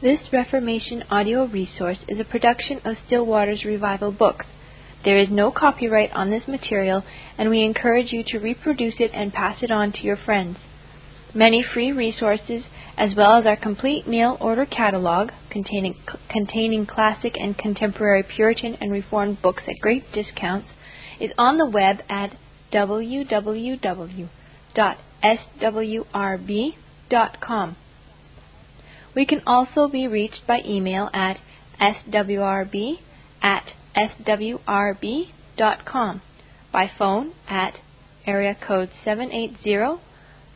This Reformation audio resource is a production of Still Waters Revival Books. There is no copyright on this material, and we encourage you to reproduce it and pass it on to your friends. Many free resources, as well as our complete mail order catalog containing, containing classic and contemporary Puritan and Reformed books at great discounts, is on the web at www.swrb.com. We can also be reached by email at swrb at swrb.com, by phone at area code 780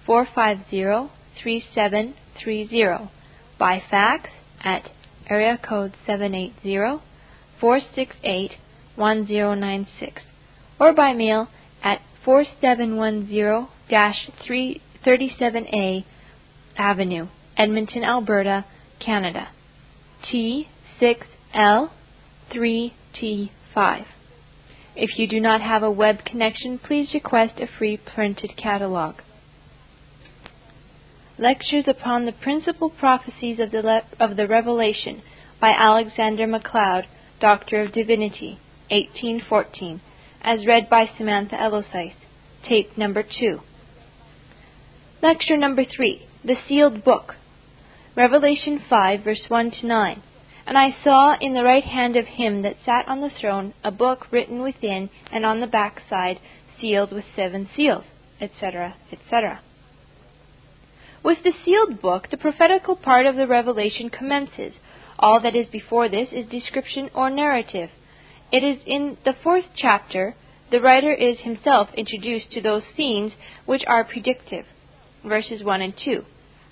450 3730, by fax at area code 780 468 1096, or by mail at 4710 37A Avenue. Edmonton, Alberta, Canada. T6L3T5. If you do not have a web connection, please request a free printed catalog. Lectures upon the Principal Prophecies of the, Le- of the Revelation by Alexander McLeod, Doctor of Divinity, 1814, as read by Samantha Elosith. Tape number 2. Lecture number 3, The Sealed Book, Revelation 5, verse 1 to 9. And I saw in the right hand of him that sat on the throne a book written within and on the back side, sealed with seven seals, etc., etc. With the sealed book, the prophetical part of the revelation commences. All that is before this is description or narrative. It is in the fourth chapter the writer is himself introduced to those scenes which are predictive. Verses 1 and 2.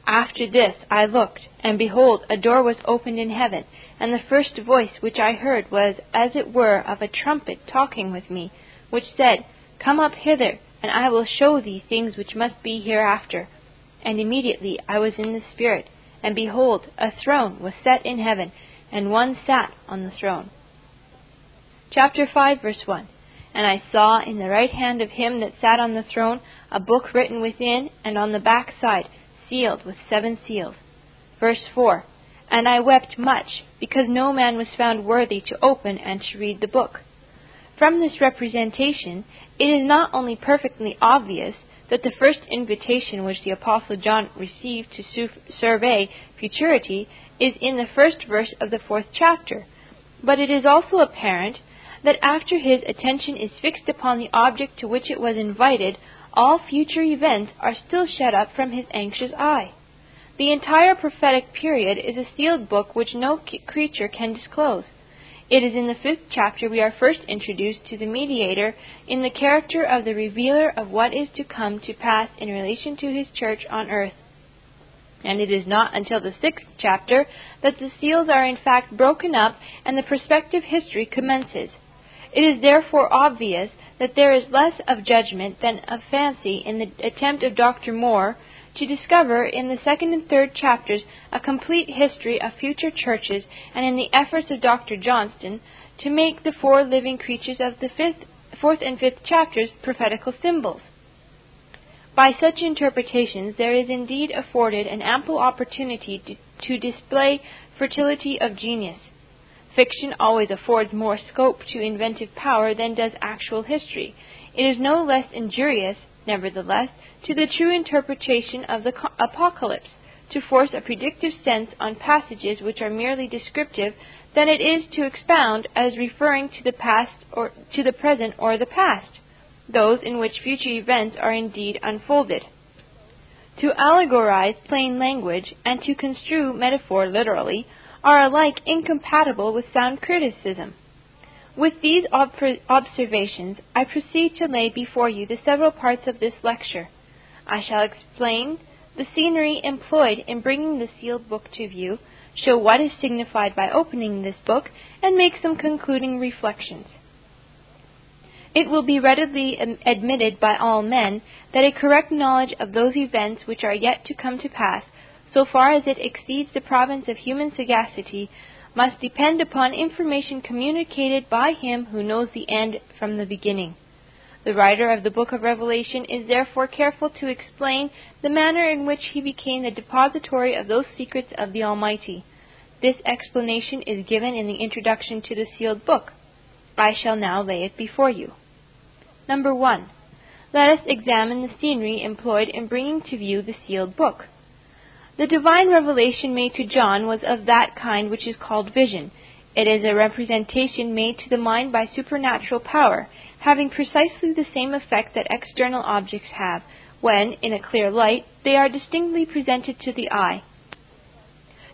After this I looked, and behold, a door was opened in heaven, and the first voice which I heard was as it were of a trumpet talking with me, which said, Come up hither, and I will show thee things which must be hereafter. And immediately I was in the Spirit, and behold, a throne was set in heaven, and one sat on the throne. Chapter 5, verse 1. And I saw in the right hand of him that sat on the throne a book written within and on the back side sealed with seven seals. Verse 4 And I wept much, because no man was found worthy to open and to read the book. From this representation, it is not only perfectly obvious that the first invitation which the Apostle John received to survey futurity is in the first verse of the fourth chapter, but it is also apparent that after his attention is fixed upon the object to which it was invited, all future events are still shut up from his anxious eye. The entire prophetic period is a sealed book which no creature can disclose. It is in the fifth chapter we are first introduced to the mediator in the character of the revealer of what is to come to pass in relation to his church on earth. And it is not until the sixth chapter that the seals are in fact broken up and the prospective history commences. It is therefore obvious that there is less of judgment than of fancy in the attempt of Dr. Moore to discover in the second and third chapters a complete history of future churches, and in the efforts of Dr. Johnston to make the four living creatures of the fifth, fourth and fifth chapters prophetical symbols. By such interpretations, there is indeed afforded an ample opportunity to, to display fertility of genius. Fiction always affords more scope to inventive power than does actual history. It is no less injurious, nevertheless, to the true interpretation of the apocalypse to force a predictive sense on passages which are merely descriptive than it is to expound as referring to the past or to the present or the past, those in which future events are indeed unfolded. To allegorize plain language and to construe metaphor literally are alike incompatible with sound criticism. With these ob- observations, I proceed to lay before you the several parts of this lecture. I shall explain the scenery employed in bringing the sealed book to view, show what is signified by opening this book, and make some concluding reflections. It will be readily admitted by all men that a correct knowledge of those events which are yet to come to pass so far as it exceeds the province of human sagacity, must depend upon information communicated by him who knows the end from the beginning. The writer of the book of Revelation is therefore careful to explain the manner in which he became the depository of those secrets of the Almighty. This explanation is given in the introduction to the sealed book. I shall now lay it before you. Number 1. Let us examine the scenery employed in bringing to view the sealed book. The divine revelation made to John was of that kind which is called vision. It is a representation made to the mind by supernatural power, having precisely the same effect that external objects have, when, in a clear light, they are distinctly presented to the eye.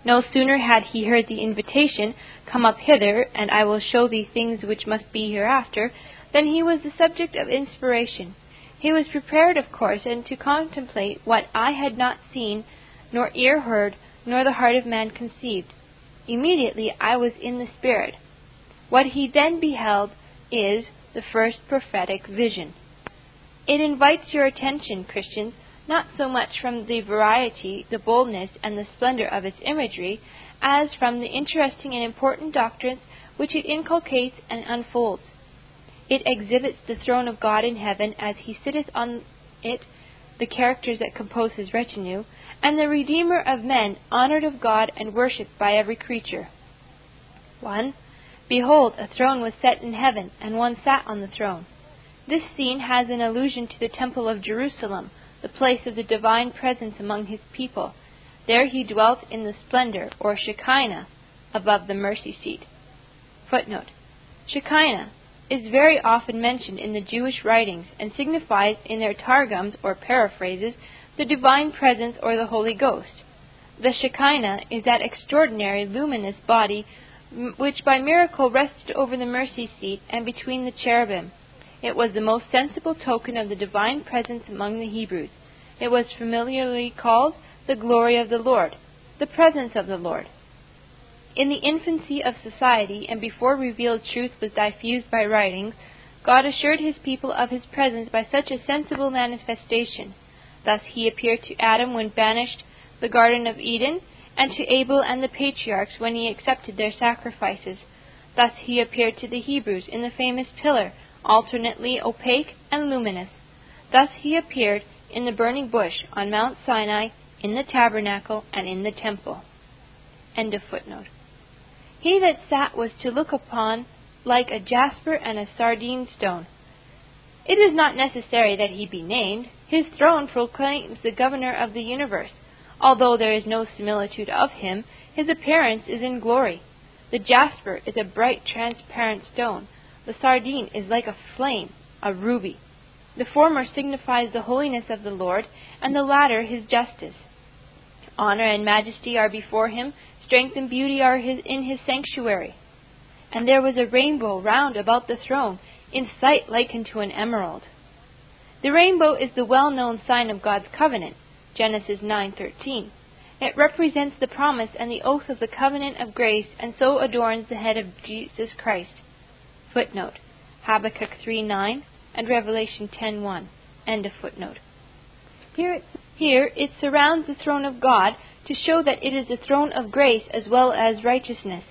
No sooner had he heard the invitation, Come up hither, and I will show thee things which must be hereafter, than he was the subject of inspiration. He was prepared, of course, and to contemplate what I had not seen, nor ear heard, nor the heart of man conceived. Immediately I was in the Spirit. What he then beheld is the first prophetic vision. It invites your attention, Christians, not so much from the variety, the boldness, and the splendor of its imagery, as from the interesting and important doctrines which it inculcates and unfolds. It exhibits the throne of God in heaven as he sitteth on it, the characters that compose his retinue, and the Redeemer of men, honored of God and worshipped by every creature. 1. Behold, a throne was set in heaven, and one sat on the throne. This scene has an allusion to the Temple of Jerusalem, the place of the divine presence among his people. There he dwelt in the splendor, or Shekinah, above the mercy seat. Footnote. Shekinah is very often mentioned in the Jewish writings and signifies in their targums or paraphrases the divine presence or the Holy Ghost. The Shekinah is that extraordinary luminous body which by miracle rested over the mercy seat and between the cherubim. It was the most sensible token of the divine presence among the Hebrews. It was familiarly called the glory of the Lord, the presence of the Lord. In the infancy of society, and before revealed truth was diffused by writings, God assured his people of his presence by such a sensible manifestation. Thus he appeared to Adam when banished the Garden of Eden, and to Abel and the patriarchs when he accepted their sacrifices. Thus he appeared to the Hebrews in the famous pillar, alternately opaque and luminous. Thus he appeared in the burning bush on Mount Sinai, in the tabernacle, and in the temple. End of footnote. He that sat was to look upon like a jasper and a sardine stone. It is not necessary that he be named. His throne proclaims the governor of the universe. Although there is no similitude of him, his appearance is in glory. The jasper is a bright transparent stone. The sardine is like a flame, a ruby. The former signifies the holiness of the Lord, and the latter his justice. Honor and majesty are before him, strength and beauty are his, in his sanctuary. And there was a rainbow round about the throne, in sight like unto an emerald. The rainbow is the well-known sign of God's covenant, Genesis 9:13. It represents the promise and the oath of the covenant of grace, and so adorns the head of Jesus Christ. Footnote: Habakkuk 3:9 and Revelation 10:1. End of footnote. Here it, here it surrounds the throne of God to show that it is the throne of grace as well as righteousness.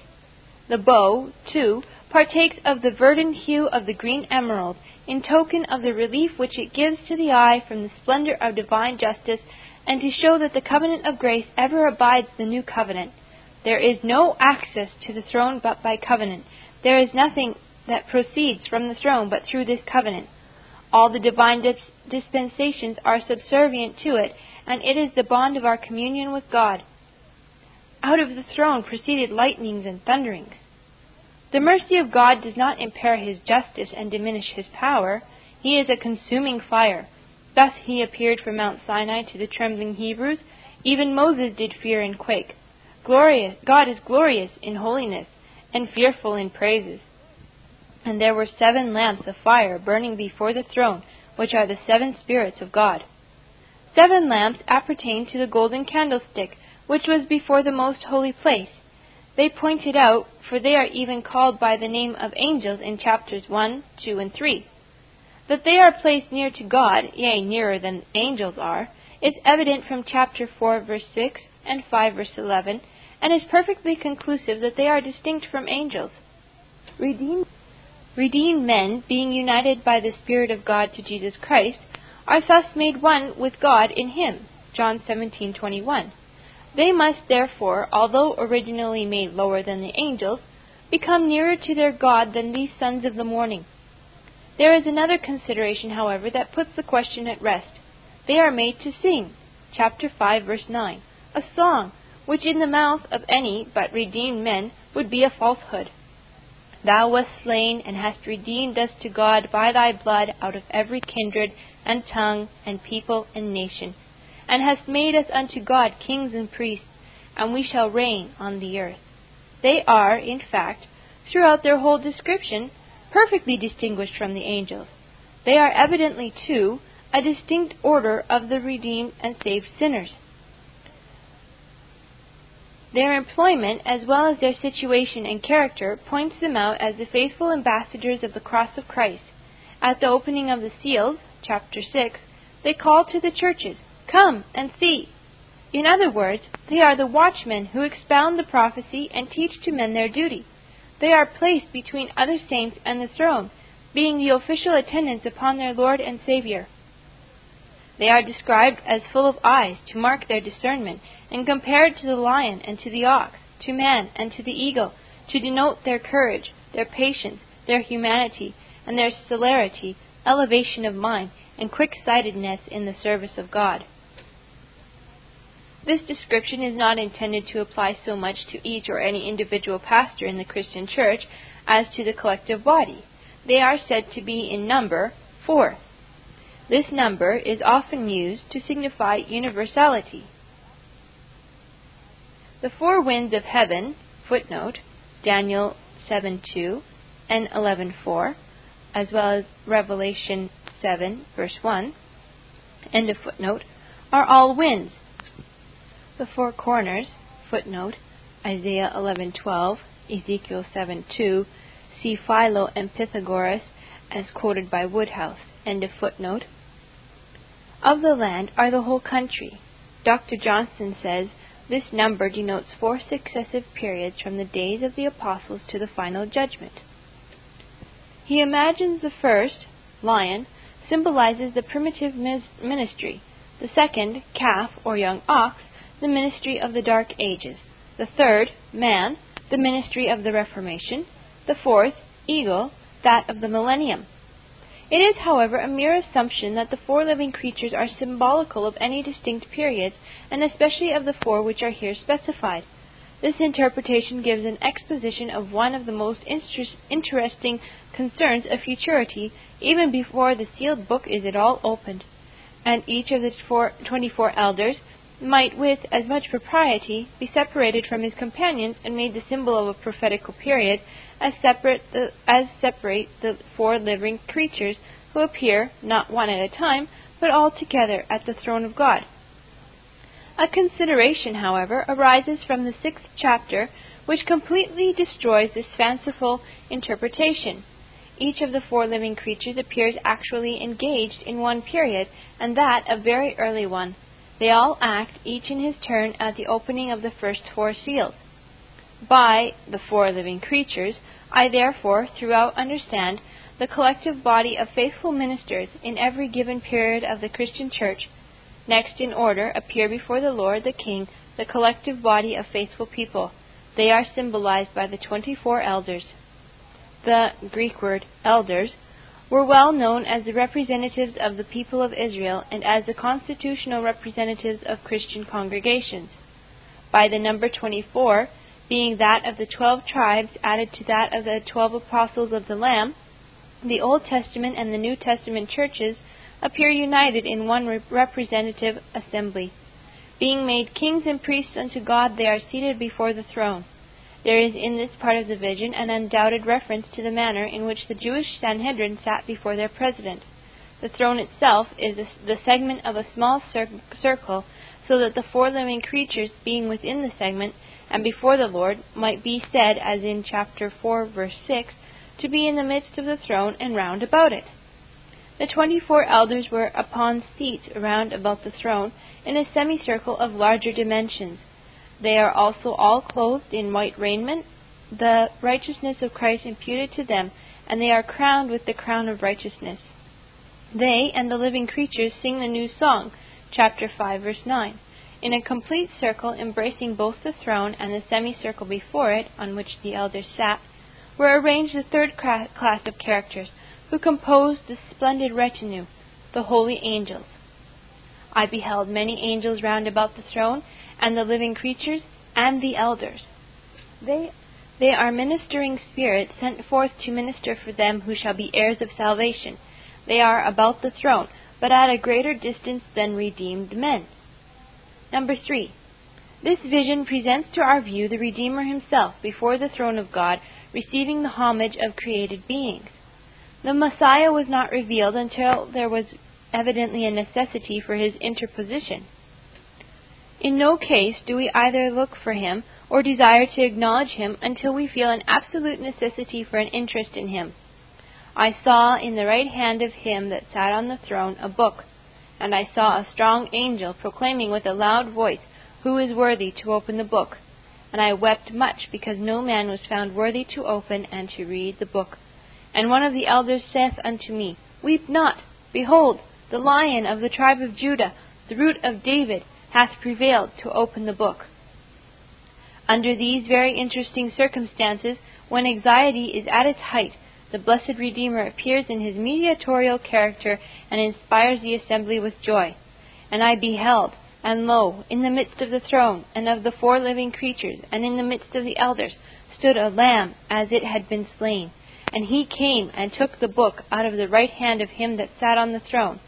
The bow, too, partakes of the verdant hue of the green emerald, in token of the relief which it gives to the eye from the splendor of divine justice, and to show that the covenant of grace ever abides the new covenant. There is no access to the throne but by covenant. There is nothing that proceeds from the throne but through this covenant. All the divine dispensations are subservient to it, and it is the bond of our communion with God. Out of the throne proceeded lightnings and thunderings. The mercy of God does not impair his justice and diminish his power. He is a consuming fire. Thus he appeared from Mount Sinai to the trembling Hebrews. Even Moses did fear and quake. Glorious, God is glorious in holiness and fearful in praises. And there were seven lamps of fire burning before the throne, which are the seven spirits of God. Seven lamps appertain to the golden candlestick, which was before the most holy place. They pointed out, for they are even called by the name of angels in chapters 1, 2, and 3. That they are placed near to God, yea, nearer than angels are, is evident from chapter 4, verse 6, and 5, verse 11, and is perfectly conclusive that they are distinct from angels. Redeemed Redeemed men, being united by the Spirit of God to Jesus Christ, are thus made one with God in Him. John 17:21. They must therefore, although originally made lower than the angels, become nearer to their God than these sons of the morning. There is another consideration, however, that puts the question at rest. They are made to sing, chapter 5, verse 9, a song, which in the mouth of any but redeemed men would be a falsehood. Thou wast slain, and hast redeemed us to God by thy blood out of every kindred, and tongue, and people, and nation, and hast made us unto God kings and priests, and we shall reign on the earth. They are, in fact, throughout their whole description, perfectly distinguished from the angels. They are evidently, too, a distinct order of the redeemed and saved sinners. Their employment, as well as their situation and character, points them out as the faithful ambassadors of the cross of Christ. At the opening of the seals, chapter 6, they call to the churches, Come and see. In other words, they are the watchmen who expound the prophecy and teach to men their duty. They are placed between other saints and the throne, being the official attendants upon their Lord and Saviour. They are described as full of eyes to mark their discernment, and compared to the lion and to the ox, to man and to the eagle, to denote their courage, their patience, their humanity, and their celerity, elevation of mind, and quick sightedness in the service of God. This description is not intended to apply so much to each or any individual pastor in the Christian church as to the collective body. They are said to be in number four. This number is often used to signify universality. The four winds of heaven, footnote, Daniel 7:2 and 11:4, as well as Revelation 7 verse 1, end of footnote, are all winds. The four corners, footnote, Isaiah 11:12, Ezekiel 7:2, see Philo and Pythagoras as quoted by Woodhouse, end of footnote. Of the land are the whole country. Dr. Johnston says this number denotes four successive periods from the days of the apostles to the final judgment. He imagines the first, lion, symbolizes the primitive ministry, the second, calf or young ox, the ministry of the Dark Ages, the third, man, the ministry of the Reformation, the fourth, eagle, that of the millennium. It is, however, a mere assumption that the four living creatures are symbolical of any distinct periods, and especially of the four which are here specified. This interpretation gives an exposition of one of the most interesting concerns of futurity, even before the sealed book is at all opened. And each of the four, 24 elders might with as much propriety be separated from his companions and made the symbol of a prophetical period as separate the, as separate the four living creatures who appear not one at a time but all together at the throne of God. A consideration, however, arises from the sixth chapter which completely destroys this fanciful interpretation. Each of the four living creatures appears actually engaged in one period, and that a very early one they all act, each in his turn, at the opening of the first four seals. By the four living creatures, I therefore throughout understand the collective body of faithful ministers in every given period of the Christian Church. Next in order appear before the Lord the King the collective body of faithful people. They are symbolized by the twenty four elders. The Greek word elders were well known as the representatives of the people of Israel and as the constitutional representatives of Christian congregations. By the number 24, being that of the twelve tribes added to that of the twelve apostles of the Lamb, the Old Testament and the New Testament churches appear united in one representative assembly. Being made kings and priests unto God, they are seated before the throne. There is in this part of the vision an undoubted reference to the manner in which the Jewish Sanhedrin sat before their president. The throne itself is the segment of a small circle, so that the four living creatures being within the segment and before the Lord might be said, as in chapter 4, verse 6, to be in the midst of the throne and round about it. The twenty four elders were upon seats round about the throne in a semicircle of larger dimensions they are also all clothed in white raiment, the righteousness of Christ imputed to them, and they are crowned with the crown of righteousness. They and the living creatures sing the new song, chapter 5, verse 9. in a complete circle embracing both the throne and the semicircle before it, on which the elders sat, were arranged the third class of characters, who composed the splendid retinue, the holy angels. I beheld many angels round about the throne, and the living creatures, and the elders. They, they are ministering spirits sent forth to minister for them who shall be heirs of salvation. They are about the throne, but at a greater distance than redeemed men. Number three. This vision presents to our view the Redeemer himself before the throne of God, receiving the homage of created beings. The Messiah was not revealed until there was evidently a necessity for his interposition. In no case do we either look for him or desire to acknowledge him until we feel an absolute necessity for an interest in him. I saw in the right hand of him that sat on the throne a book and I saw a strong angel proclaiming with a loud voice, Who is worthy to open the book? And I wept much, because no man was found worthy to open and to read the book. And one of the elders saith unto me, Weep not! Behold, the lion of the tribe of Judah, the root of David, hath prevailed to open the book. Under these very interesting circumstances, when anxiety is at its height, the blessed Redeemer appears in his mediatorial character and inspires the assembly with joy. And I beheld, and lo, in the midst of the throne, and of the four living creatures, and in the midst of the elders, stood a lamb as it had been slain. And he came and took the book out of the right hand of him that sat on the throne.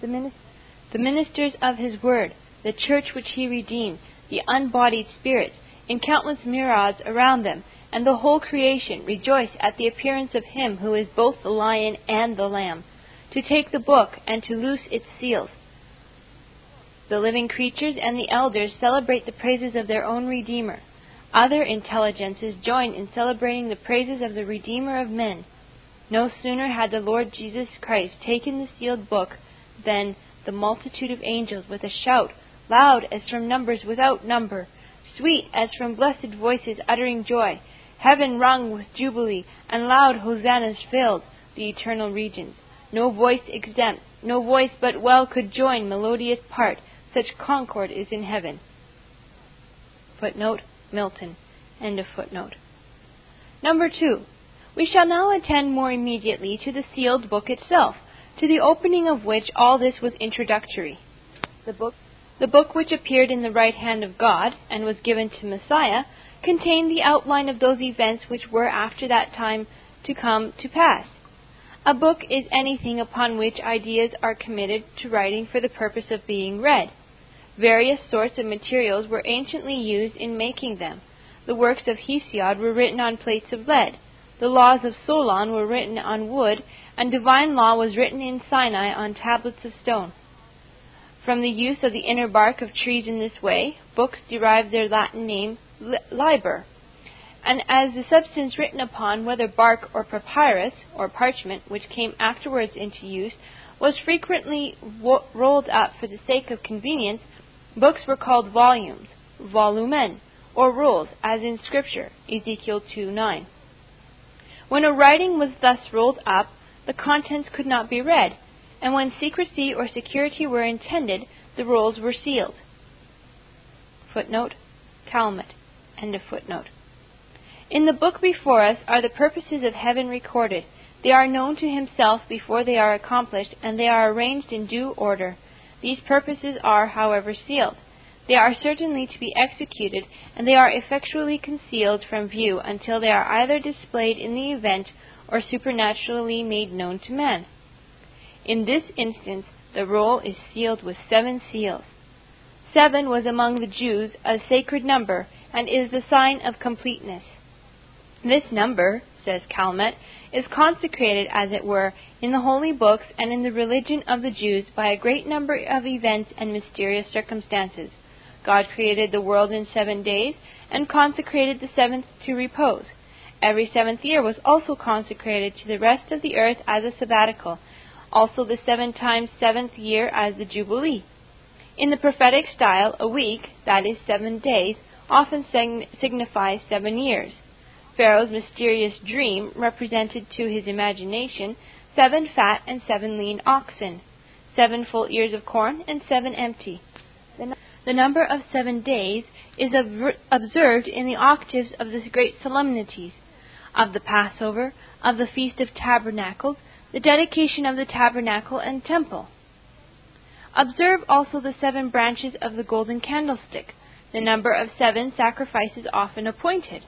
The, ministers, of his word, the church which he redeemed, the unbodied spirits, in countless myriads around them, and the whole creation rejoice at the appearance of him who is both the lion and the lamb, to take the book and to loose its seals. The living creatures and the elders celebrate the praises of their own Redeemer. Other intelligences join in celebrating the praises of the Redeemer of men. No sooner had the Lord Jesus Christ taken the sealed book than the multitude of angels, with a shout, loud as from numbers without number, sweet as from blessed voices uttering joy, Heaven rung with jubilee, and loud hosannas filled the eternal regions. No voice exempt, no voice but well could join melodious part, such concord is in heaven. Footnote Milton. End of footnote. Number two. We shall now attend more immediately to the sealed book itself, to the opening of which all this was introductory. The book, the book which appeared in the right hand of God, and was given to Messiah, contained the outline of those events which were after that time to come to pass. A book is anything upon which ideas are committed to writing for the purpose of being read. Various sorts of materials were anciently used in making them. The works of Hesiod were written on plates of lead. The laws of Solon were written on wood, and divine law was written in Sinai on tablets of stone. From the use of the inner bark of trees in this way, books derived their Latin name liber, and as the substance written upon, whether bark or papyrus, or parchment, which came afterwards into use, was frequently wo- rolled up for the sake of convenience, books were called volumes, volumen, or rolls, as in Scripture, Ezekiel 2 9. When a writing was thus rolled up, the contents could not be read, and when secrecy or security were intended, the rolls were sealed. Footnote Calmet. End of footnote. In the book before us are the purposes of heaven recorded. They are known to himself before they are accomplished, and they are arranged in due order. These purposes are, however, sealed. They are certainly to be executed, and they are effectually concealed from view until they are either displayed in the event or supernaturally made known to man. In this instance, the roll is sealed with seven seals. Seven was among the Jews a sacred number, and is the sign of completeness. This number, says Calmet, is consecrated, as it were, in the holy books and in the religion of the Jews by a great number of events and mysterious circumstances. God created the world in seven days, and consecrated the seventh to repose. Every seventh year was also consecrated to the rest of the earth as a sabbatical, also the seven times seventh year as the Jubilee. In the prophetic style, a week, that is, seven days, often signifies seven years. Pharaoh's mysterious dream represented to his imagination seven fat and seven lean oxen, seven full ears of corn, and seven empty. The, number of seven days is observed in the octaves of the great solemnities of the Passover, of the Feast of Tabernacles, the dedication of the tabernacle and temple. Observe also the seven branches of the golden candlestick, the number of seven sacrifices often appointed.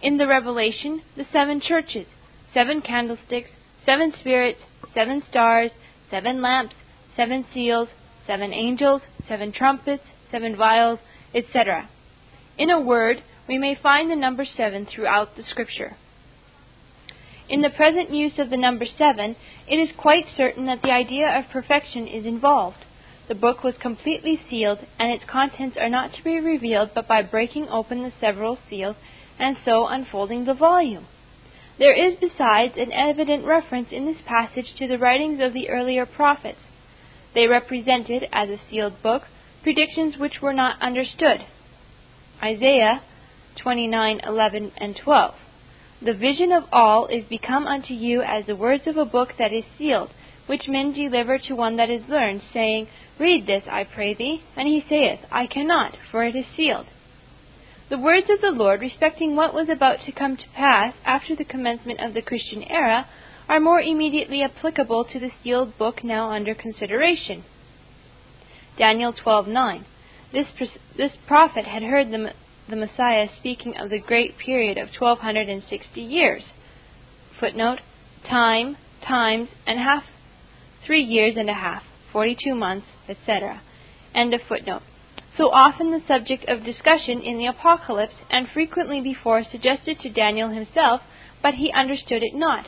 In the Revelation, the seven churches, seven candlesticks, seven spirits, seven stars, seven lamps, seven seals, seven angels, seven trumpets, seven vials, etc. In a word, we may find the number seven throughout the Scripture. In the present use of the number seven, it is quite certain that the idea of perfection is involved. The book was completely sealed, and its contents are not to be revealed but by breaking open the several seals and so unfolding the volume. There is besides an evident reference in this passage to the writings of the earlier prophets. They represented, as a sealed book, predictions which were not understood. Isaiah 29:11 and 12. The vision of all is become unto you as the words of a book that is sealed, which men deliver to one that is learned, saying, Read this, I pray thee. And he saith, I cannot, for it is sealed. The words of the Lord respecting what was about to come to pass after the commencement of the Christian era are more immediately applicable to the sealed book now under consideration. Daniel 12:9. This, this prophet had heard the the Messiah speaking of the great period of 1260 years. Footnote time, times, and half, three years and a half, 42 months, etc. End of footnote. So often the subject of discussion in the Apocalypse, and frequently before suggested to Daniel himself, but he understood it not.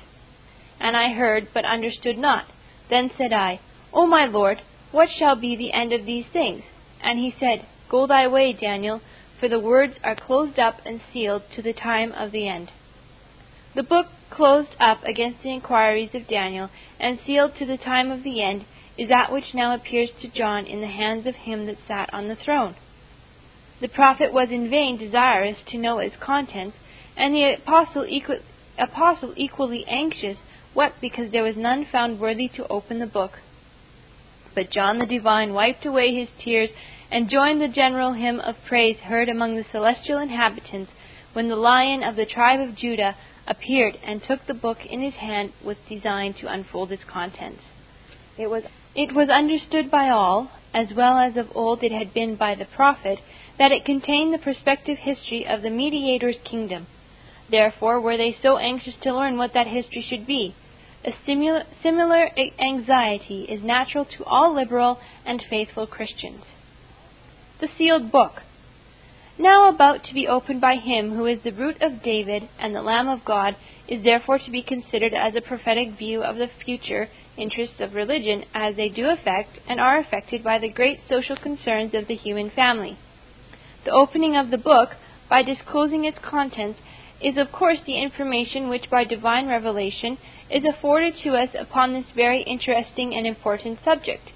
And I heard, but understood not. Then said I, O my Lord, what shall be the end of these things? And he said, Go thy way, Daniel, for the words are closed up and sealed to the time of the end. The book closed up against the inquiries of Daniel and sealed to the time of the end is that which now appears to John in the hands of him that sat on the throne. The prophet was in vain desirous to know its contents, and the apostle, apostle equally anxious wept because there was none found worthy to open the book. But John the Divine wiped away his tears and joined the general hymn of praise heard among the celestial inhabitants when the lion of the tribe of Judah appeared and took the book in his hand with design to unfold its contents. It was, it was understood by all, as well as of old it had been by the prophet, that it contained the prospective history of the mediator's kingdom. Therefore were they so anxious to learn what that history should be. A similar, similar anxiety is natural to all liberal and faithful Christians the sealed book, now about to be opened by him who is the root of David and the Lamb of God, is therefore to be considered as a prophetic view of the future interests of religion as they do affect and are affected by the great social concerns of the human family. The opening of the book, by disclosing its contents, is of course the information which by divine revelation is afforded to us upon this very interesting and important subject.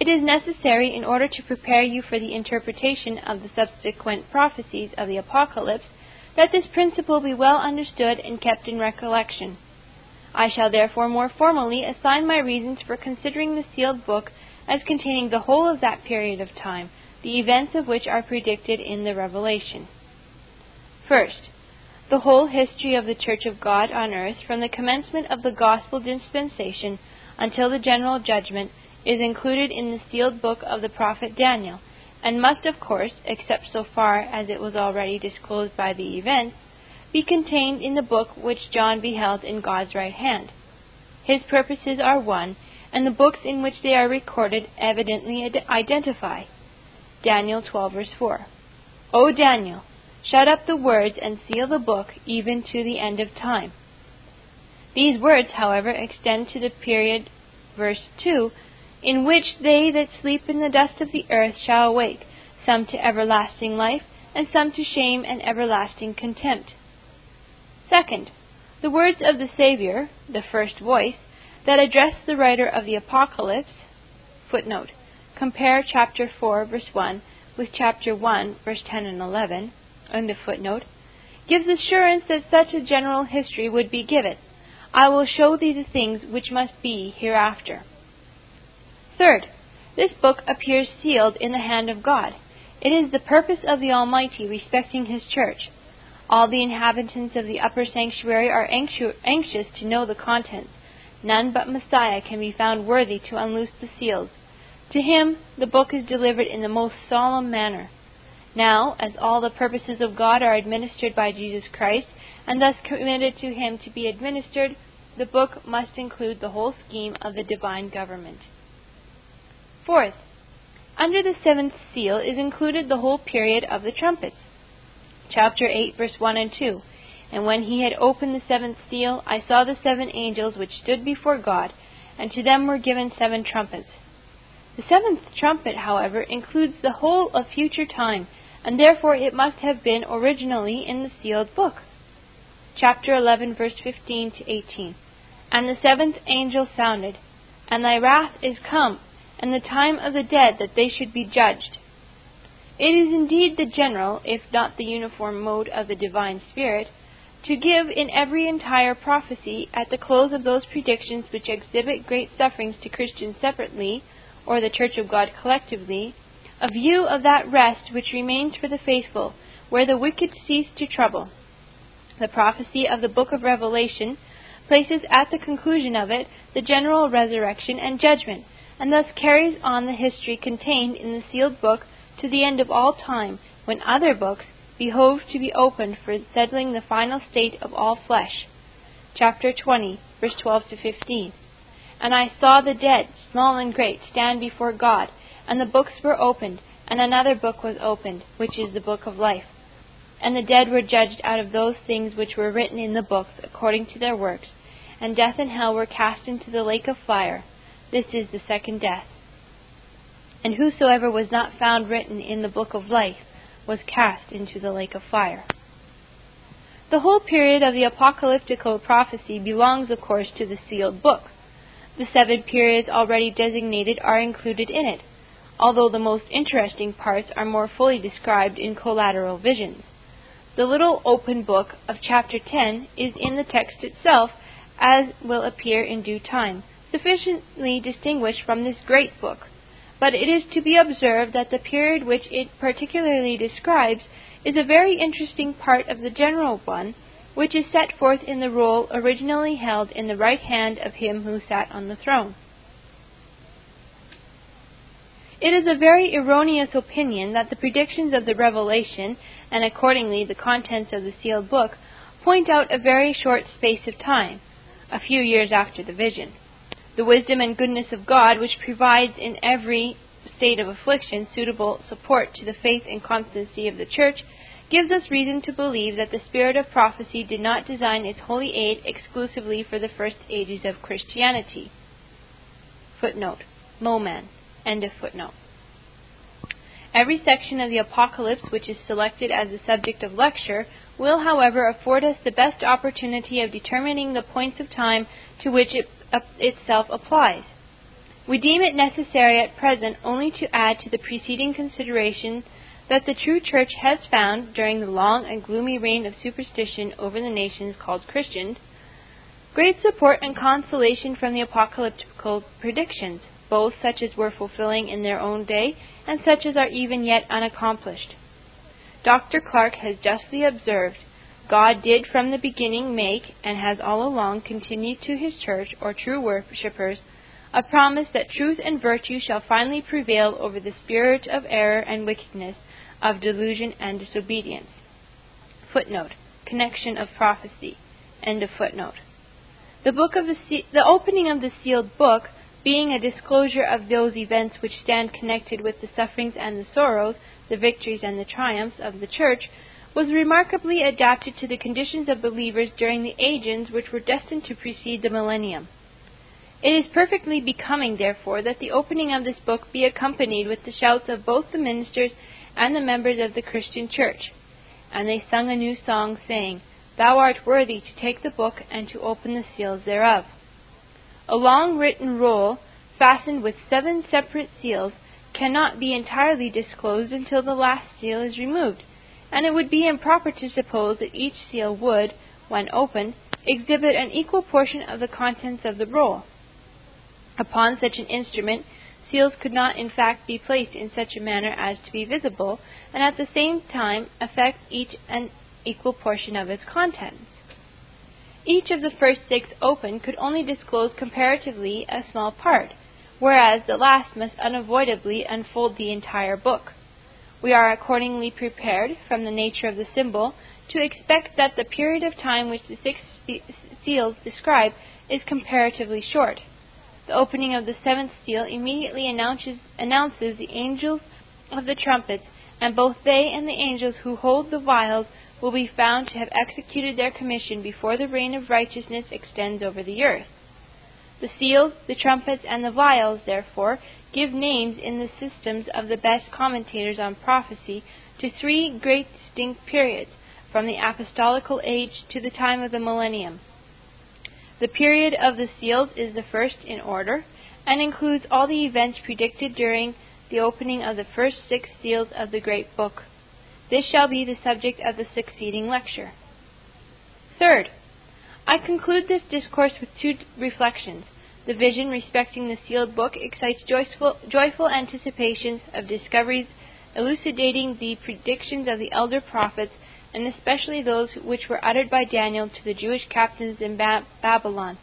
It is necessary, in order to prepare you for the interpretation of the subsequent prophecies of the Apocalypse, that this principle be well understood and kept in recollection. I shall therefore more formally assign my reasons for considering the sealed book as containing the whole of that period of time, the events of which are predicted in the Revelation. First, the whole history of the Church of God on earth from the commencement of the gospel dispensation until the general judgment is included in the sealed book of the prophet Daniel, and must, of course, except so far as it was already disclosed by the events, be contained in the book which John beheld in God's right hand. His purposes are one, and the books in which they are recorded evidently identify. Daniel 12, verse 4. O Daniel, shut up the words and seal the book even to the end of time. These words, however, extend to the period, verse 2, in which they that sleep in the dust of the earth shall awake, some to everlasting life, and some to shame and everlasting contempt. Second, the words of the Saviour, the first voice, that address the writer of the Apocalypse, footnote, compare chapter 4, verse 1 with chapter 1, verse 10 and 11, the footnote, gives assurance that such a general history would be given. I will show thee the things which must be hereafter. Third, This book appears sealed in the hand of God. It is the purpose of the Almighty respecting His church. All the inhabitants of the upper sanctuary are anxious to know the contents. None but Messiah can be found worthy to unloose the seals. To him the book is delivered in the most solemn manner. Now, as all the purposes of God are administered by Jesus Christ, and thus committed to him to be administered, the book must include the whole scheme of the divine government. Fourth, under the seventh seal is included the whole period of the trumpets. Chapter 8, verse 1 and 2. And when he had opened the seventh seal, I saw the seven angels which stood before God, and to them were given seven trumpets. The seventh trumpet, however, includes the whole of future time, and therefore it must have been originally in the sealed book. Chapter 11, verse 15 to 18. And the seventh angel sounded, And thy wrath is come, and the time of the dead that they should be judged. It is indeed the general, if not the uniform mode of the divine Spirit, to give in every entire prophecy, at the close of those predictions which exhibit great sufferings to Christians separately, or the Church of God collectively, a view of that rest which remains for the faithful, where the wicked cease to trouble. The prophecy of the book of Revelation places at the conclusion of it the general resurrection and judgment, and thus carries on the history contained in the sealed book to the end of all time, when other books behove to be opened for settling the final state of all flesh. Chapter 20, verse 12 to 15. And I saw the dead, small and great, stand before God, and the books were opened, and another book was opened, which is the book of life. And the dead were judged out of those things which were written in the books according to their works, and death and hell were cast into the lake of fire. This is the second death. And whosoever was not found written in the book of life was cast into the lake of fire. The whole period of the apocalyptical prophecy belongs, of course, to the sealed book. The seven periods already designated are included in it, although the most interesting parts are more fully described in collateral visions. The little open book of chapter 10 is in the text itself, as will appear in due time, sufficiently distinguished from this great book. But it is to be observed that the period which it particularly describes is a very interesting part of the general one which is set forth in the roll originally held in the right hand of him who sat on the throne. It is a very erroneous opinion that the predictions of the Revelation, and accordingly the contents of the sealed book, point out a very short space of time, a few years after the vision. The wisdom and goodness of God, which provides in every state of affliction suitable support to the faith and constancy of the church, gives us reason to believe that the spirit of prophecy did not design its holy aid exclusively for the first ages of Christianity. Footnote. Lowman. End of footnote. Every section of the Apocalypse which is selected as the subject of lecture will, however, afford us the best opportunity of determining the points of time to which it uh, itself applies. We deem it necessary at present only to add to the preceding consideration that the true church has found during the long and gloomy reign of superstition over the nations called Christians great support and consolation from the apocalyptical predictions, both such as were fulfilling in their own day and such as are even yet unaccomplished. Dr. Clarke has justly observed God did from the beginning make, and has all along continued to his church, or true worshippers, a promise that truth and virtue shall finally prevail over the spirit of error and wickedness, of delusion and disobedience. Footnote. Connection of prophecy. End of footnote. The book of the, the opening of the sealed book, being a disclosure of those events which stand connected with the sufferings and the sorrows, the victories and the triumphs of the church, was remarkably adapted to the conditions of believers during the ages which were destined to precede the millennium. It is perfectly becoming, therefore, that the opening of this book be accompanied with the shouts of both the ministers and the members of the Christian church. And they sung a new song, saying, Thou art worthy to take the book and to open the seals thereof. A long written roll, fastened with seven separate seals, cannot be entirely disclosed until the last seal is removed, and it would be improper to suppose that each seal would, when opened, exhibit an equal portion of the contents of the roll. Upon such an instrument, seals could not in fact be placed in such a manner as to be visible, and at the same time affect each an equal portion of its contents. Each of the first six open could only disclose comparatively a small part, whereas the last must unavoidably unfold the entire book. We are accordingly prepared, from the nature of the symbol, to expect that the period of time which the six seals describe is comparatively short. The opening of the seventh seal immediately announces, announces the angels of the trumpets, and both they and the angels who hold the vials will be found to have executed their commission before the reign of righteousness extends over the earth. The seals, the trumpets, and the vials, therefore, give names in the systems of the best commentators on prophecy to three great distinct periods, from the apostolical age to the time of the millennium. The period of the seals is the first in order, and includes all the events predicted during the opening of the first six seals of the great book. This shall be the subject of the succeeding lecture. Third, I conclude this discourse with two reflections. The vision respecting the sealed book excites joyful, joyful anticipations of discoveries elucidating the predictions of the elder prophets, and especially those which were uttered by Daniel to the Jewish captains in ba- Babylon.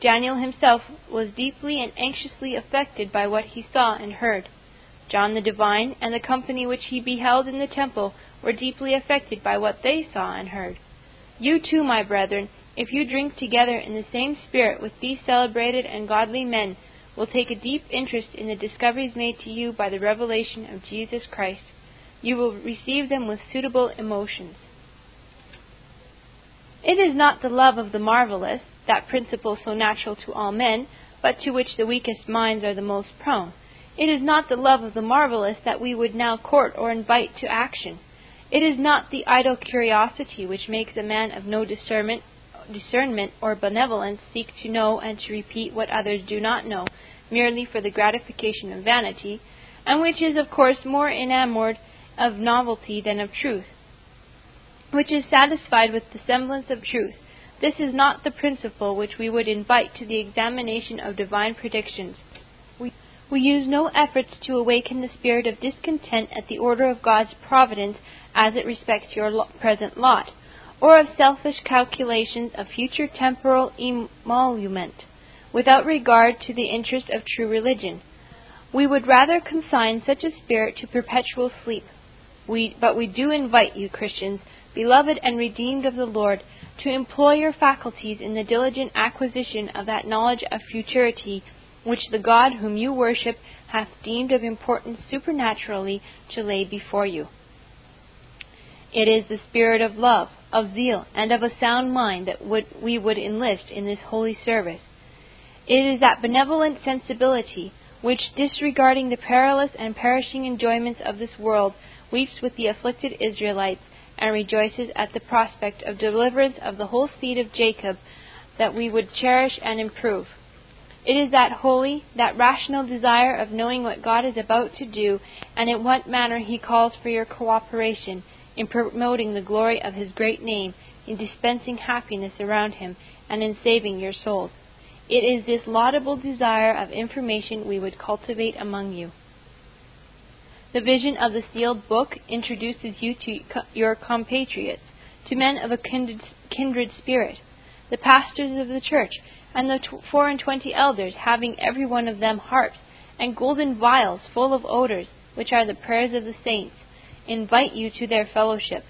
Daniel himself was deeply and anxiously affected by what he saw and heard. John the Divine and the company which he beheld in the temple were deeply affected by what they saw and heard. You too, my brethren, if you drink together in the same spirit with these celebrated and godly men, will take a deep interest in the discoveries made to you by the revelation of Jesus Christ. You will receive them with suitable emotions. It is not the love of the marvelous, that principle so natural to all men, but to which the weakest minds are the most prone it is not the love of the marvelous that we would now court or invite to action. It is not the idle curiosity which makes a man of no discernment, discernment or benevolence seek to know and to repeat what others do not know, merely for the gratification of vanity, and which is of course more enamoured of novelty than of truth, which is satisfied with the semblance of truth. This is not the principle which we would invite to the examination of divine predictions. We use no efforts to awaken the spirit of discontent at the order of God's providence as it respects your lo- present lot, or of selfish calculations of future temporal emolument, without regard to the interest of true religion. We would rather consign such a spirit to perpetual sleep. We, but we do invite you, Christians, beloved and redeemed of the Lord, to employ your faculties in the diligent acquisition of that knowledge of futurity which the God whom you worship hath deemed of importance supernaturally to lay before you. It is the spirit of love, of zeal, and of a sound mind that would, we would enlist in this holy service. It is that benevolent sensibility which, disregarding the perilous and perishing enjoyments of this world, weeps with the afflicted Israelites and rejoices at the prospect of deliverance of the whole seed of Jacob, that we would cherish and improve. It is that holy, that rational desire of knowing what God is about to do and in what manner He calls for your cooperation in promoting the glory of His great name, in dispensing happiness around Him, and in saving your souls. It is this laudable desire of information we would cultivate among you. The vision of the sealed book introduces you to your compatriots, to men of a kindred, kindred spirit, the pastors of the church, and the four and twenty elders, having every one of them harps, and golden vials full of odors, which are the prayers of the saints, invite you to their fellowship.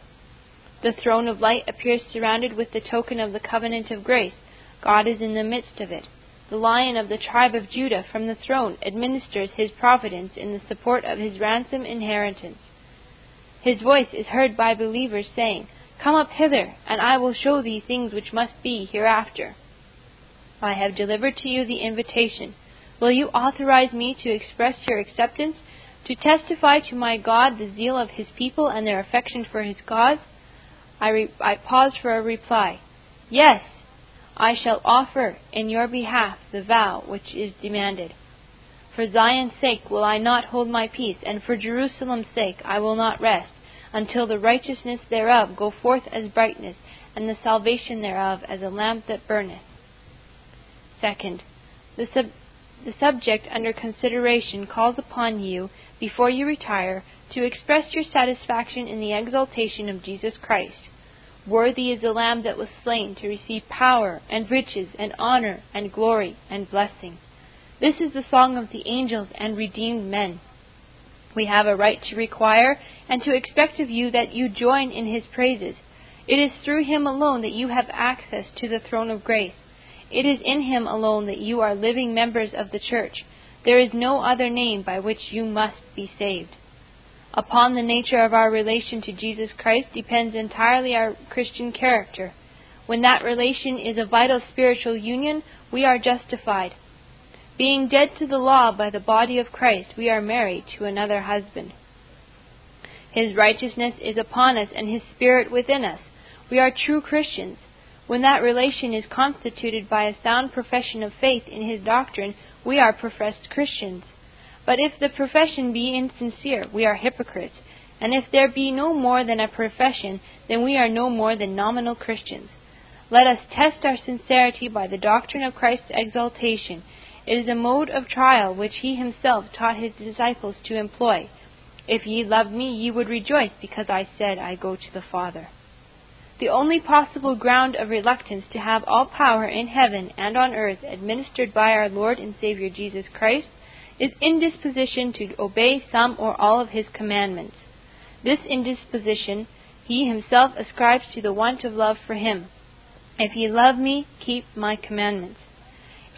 The throne of light appears surrounded with the token of the covenant of grace. God is in the midst of it. The lion of the tribe of Judah from the throne administers his providence in the support of his ransom inheritance. His voice is heard by believers saying, Come up hither, and I will show thee things which must be hereafter. I have delivered to you the invitation. Will you authorize me to express your acceptance, to testify to my God the zeal of his people and their affection for his cause? I, re- I pause for a reply. Yes, I shall offer in your behalf the vow which is demanded. For Zion's sake will I not hold my peace, and for Jerusalem's sake I will not rest, until the righteousness thereof go forth as brightness, and the salvation thereof as a lamp that burneth. Second, the, sub- the subject under consideration calls upon you, before you retire, to express your satisfaction in the exaltation of Jesus Christ. Worthy is the Lamb that was slain to receive power and riches and honor and glory and blessing. This is the song of the angels and redeemed men. We have a right to require and to expect of you that you join in his praises. It is through him alone that you have access to the throne of grace. It is in him alone that you are living members of the church. There is no other name by which you must be saved. Upon the nature of our relation to Jesus Christ depends entirely our Christian character. When that relation is a vital spiritual union, we are justified. Being dead to the law by the body of Christ, we are married to another husband. His righteousness is upon us and His Spirit within us. We are true Christians. When that relation is constituted by a sound profession of faith in His doctrine, we are professed Christians. But if the profession be insincere, we are hypocrites. And if there be no more than a profession, then we are no more than nominal Christians. Let us test our sincerity by the doctrine of Christ's exaltation it is a mode of trial which he himself taught his disciples to employ. If ye loved me, ye would rejoice because I said, I go to the Father. The only possible ground of reluctance to have all power in heaven and on earth administered by our Lord and Saviour Jesus Christ is indisposition to obey some or all of his commandments. This indisposition he himself ascribes to the want of love for him. If ye love me, keep my commandments.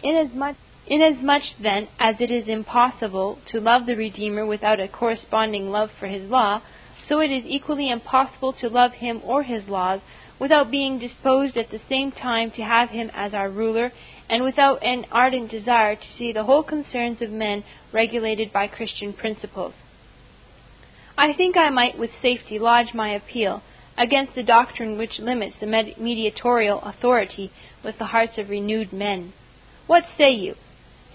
Inasmuch Inasmuch, then, as it is impossible to love the Redeemer without a corresponding love for his law, so it is equally impossible to love him or his laws without being disposed at the same time to have him as our ruler, and without an ardent desire to see the whole concerns of men regulated by Christian principles. I think I might with safety lodge my appeal against the doctrine which limits the mediatorial authority with the hearts of renewed men. What say you?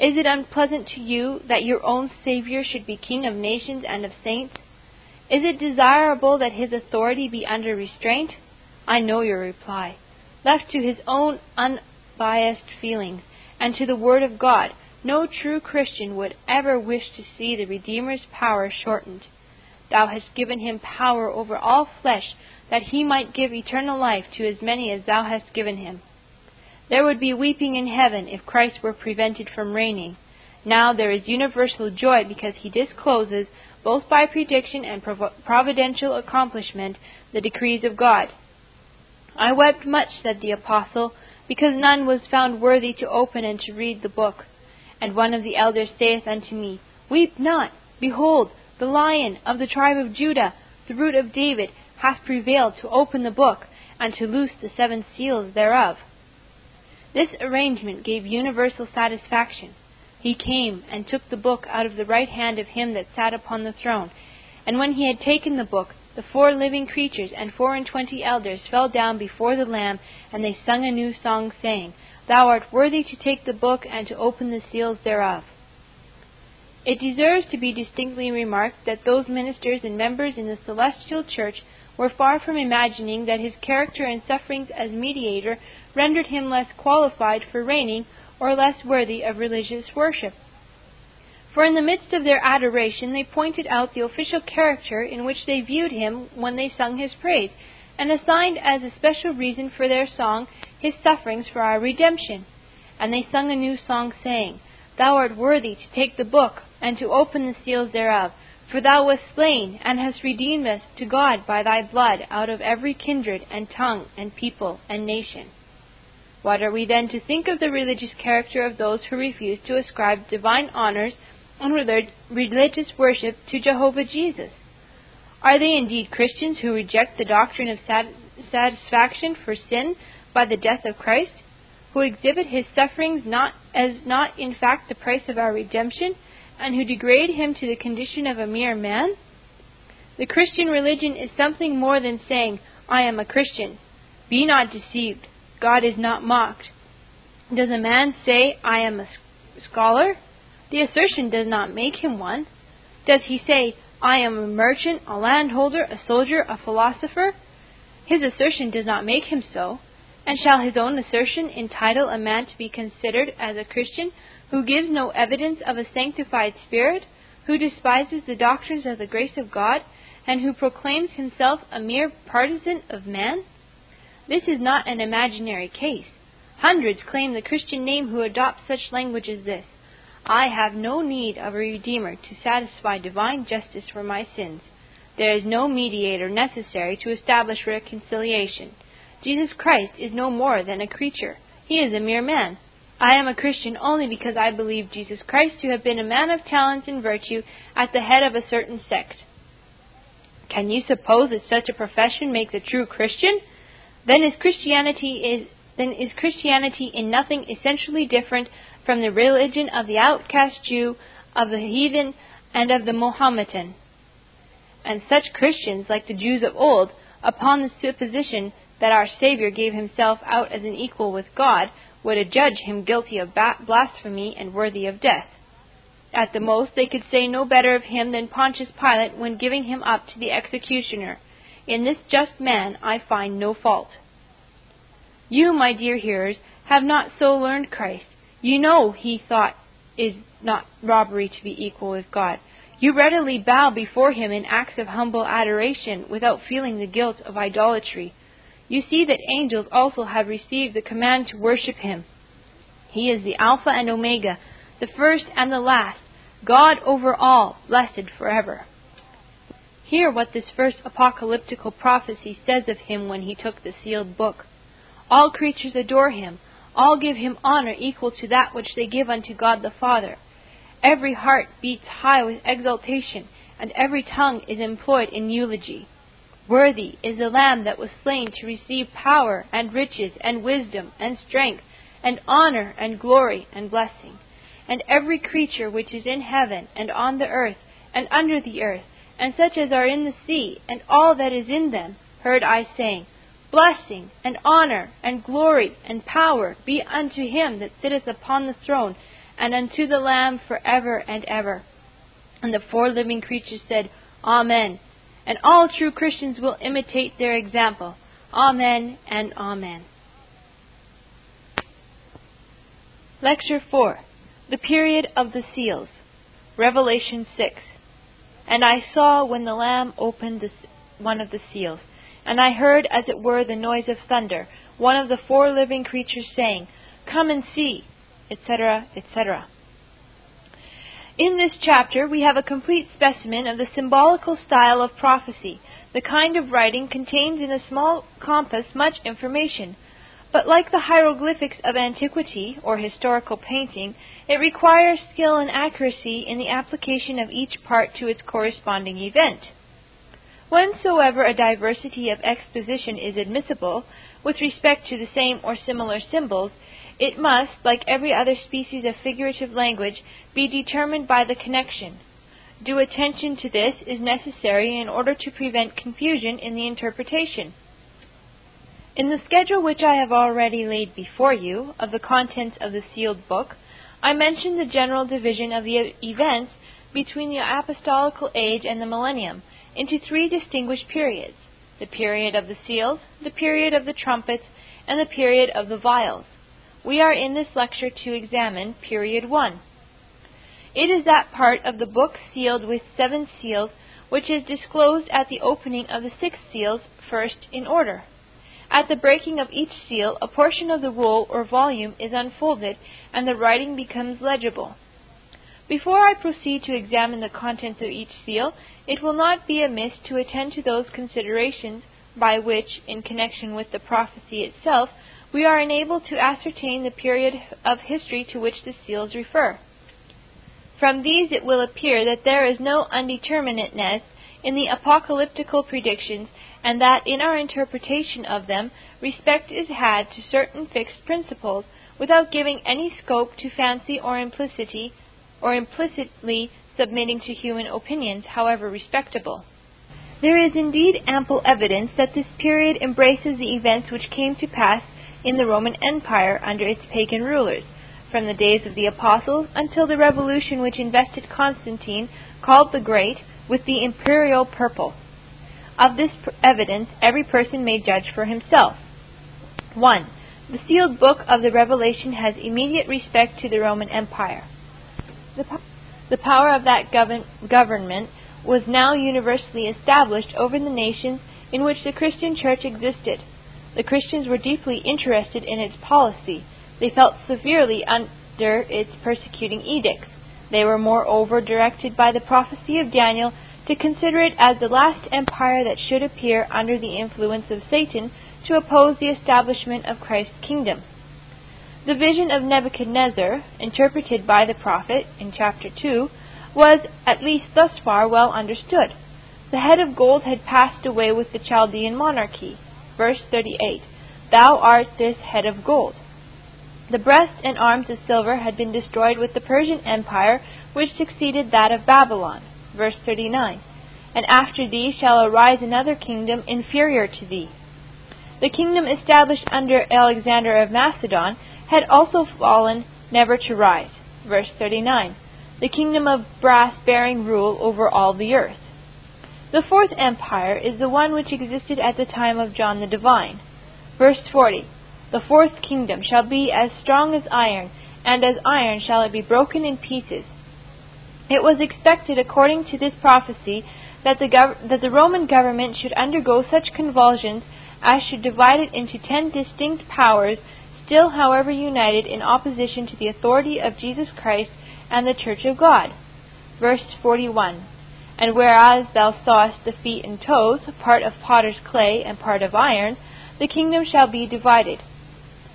Is it unpleasant to you that your own Saviour should be King of nations and of saints? Is it desirable that his authority be under restraint? I know your reply. Left to his own unbiased feelings and to the Word of God, no true Christian would ever wish to see the Redeemer's power shortened. Thou hast given him power over all flesh, that he might give eternal life to as many as thou hast given him. There would be weeping in heaven if Christ were prevented from reigning. Now there is universal joy because he discloses, both by prediction and providential accomplishment, the decrees of God. I wept much, said the apostle, because none was found worthy to open and to read the book. And one of the elders saith unto me, Weep not, behold, the lion of the tribe of Judah, the root of David, hath prevailed to open the book, and to loose the seven seals thereof. This arrangement gave universal satisfaction. He came and took the book out of the right hand of him that sat upon the throne. And when he had taken the book, the four living creatures and four and twenty elders fell down before the Lamb, and they sung a new song, saying, Thou art worthy to take the book and to open the seals thereof. It deserves to be distinctly remarked that those ministers and members in the celestial church were far from imagining that his character and sufferings as mediator rendered him less qualified for reigning or less worthy of religious worship. For in the midst of their adoration they pointed out the official character in which they viewed him when they sung his praise, and assigned as a special reason for their song his sufferings for our redemption. And they sung a new song, saying, Thou art worthy to take the book, and to open the seals thereof, for thou wast slain, and hast redeemed us to God by thy blood out of every kindred, and tongue, and people, and nation. What are we then to think of the religious character of those who refuse to ascribe divine honors and religious worship to Jehovah Jesus? Are they indeed Christians who reject the doctrine of satisfaction for sin by the death of Christ, who exhibit his sufferings not as not in fact the price of our redemption, and who degrade him to the condition of a mere man? The Christian religion is something more than saying, I am a Christian. Be not deceived. God is not mocked. Does a man say, I am a scholar? The assertion does not make him one. Does he say, I am a merchant, a landholder, a soldier, a philosopher? His assertion does not make him so. And shall his own assertion entitle a man to be considered as a Christian who gives no evidence of a sanctified spirit, who despises the doctrines of the grace of God, and who proclaims himself a mere partisan of man? This is not an imaginary case. Hundreds claim the Christian name who adopt such language as this. I have no need of a Redeemer to satisfy divine justice for my sins. There is no mediator necessary to establish reconciliation. Jesus Christ is no more than a creature. He is a mere man. I am a Christian only because I believe Jesus Christ to have been a man of talents and virtue at the head of a certain sect. Can you suppose that such a profession makes a true Christian? Then is Christianity is then is Christianity in nothing essentially different from the religion of the outcast Jew, of the heathen, and of the Mohammedan. And such Christians, like the Jews of old, upon the supposition that our Saviour gave himself out as an equal with God, would adjudge him guilty of blasphemy and worthy of death. At the most, they could say no better of him than Pontius Pilate when giving him up to the executioner. In this just man I find no fault. You, my dear hearers, have not so learned Christ. You know he thought is not robbery to be equal with God. You readily bow before him in acts of humble adoration without feeling the guilt of idolatry you see that angels also have received the command to worship him. He is the Alpha and Omega, the first and the last, God over all, blessed forever. Hear what this first apocalyptical prophecy says of him when he took the sealed book. All creatures adore him, all give him honor equal to that which they give unto God the Father. Every heart beats high with exultation, and every tongue is employed in eulogy. Worthy is the Lamb that was slain to receive power and riches and wisdom and strength and honor and glory and blessing. And every creature which is in heaven and on the earth and under the earth, and such as are in the sea, and all that is in them, heard I saying, Blessing and honor and glory and power be unto him that sitteth upon the throne, and unto the Lamb for ever and ever. And the four living creatures said, Amen and all true Christians will imitate their example. Amen and Amen. Lecture 4 The Period of the Seals. Revelation 6. And I saw when the Lamb opened the, one of the seals, and I heard as it were the noise of thunder, one of the four living creatures saying, Come and see, etc., etc. In this chapter, we have a complete specimen of the symbolical style of prophecy. The kind of writing contains in a small compass much information. But like the hieroglyphics of antiquity, or historical painting, it requires skill and accuracy in the application of each part to its corresponding event. Whensoever a diversity of exposition is admissible, with respect to the same or similar symbols, it must, like every other species of figurative language, be determined by the connection. Due attention to this is necessary in order to prevent confusion in the interpretation. In the schedule which I have already laid before you of the contents of the sealed book, I mentioned the general division of the events between the apostolical age and the millennium into three distinguished periods the period of the seals, the period of the trumpets, and the period of the vials we are in this lecture to examine Period 1. It is that part of the book sealed with seven seals which is disclosed at the opening of the six seals first in order. At the breaking of each seal, a portion of the roll or volume is unfolded and the writing becomes legible. Before I proceed to examine the contents of each seal, it will not be amiss to attend to those considerations by which, in connection with the prophecy itself, we are enabled to ascertain the period of history to which the seals refer. From these it will appear that there is no undeterminateness in the apocalyptical predictions, and that in our interpretation of them respect is had to certain fixed principles, without giving any scope to fancy or implicity, or implicitly submitting to human opinions, however respectable. There is indeed ample evidence that this period embraces the events which came to pass in the Roman Empire under its pagan rulers, from the days of the Apostles until the revolution which invested Constantine, called the Great, with the imperial purple. Of this evidence every person may judge for himself. 1. The sealed book of the Revelation has immediate respect to the Roman Empire. The, po- the power of that govern- government was now universally established over the nations in which the Christian church existed. The Christians were deeply interested in its policy. They felt severely under its persecuting edicts. They were moreover directed by the prophecy of Daniel to consider it as the last empire that should appear under the influence of Satan to oppose the establishment of Christ's kingdom. The vision of Nebuchadnezzar, interpreted by the prophet in chapter 2, was, at least thus far, well understood. The head of gold had passed away with the Chaldean monarchy. Verse 38 Thou art this head of gold. The breast and arms of silver had been destroyed with the Persian Empire, which succeeded that of Babylon. Verse 39 And after thee shall arise another kingdom inferior to thee. The kingdom established under Alexander of Macedon had also fallen, never to rise. Verse 39 The kingdom of brass bearing rule over all the earth. The fourth empire is the one which existed at the time of John the Divine. Verse 40 The fourth kingdom shall be as strong as iron, and as iron shall it be broken in pieces. It was expected, according to this prophecy, that the, gov- that the Roman government should undergo such convulsions as should divide it into ten distinct powers, still, however, united in opposition to the authority of Jesus Christ and the Church of God. Verse 41 and whereas thou sawest the feet and toes, part of potter's clay and part of iron, the kingdom shall be divided.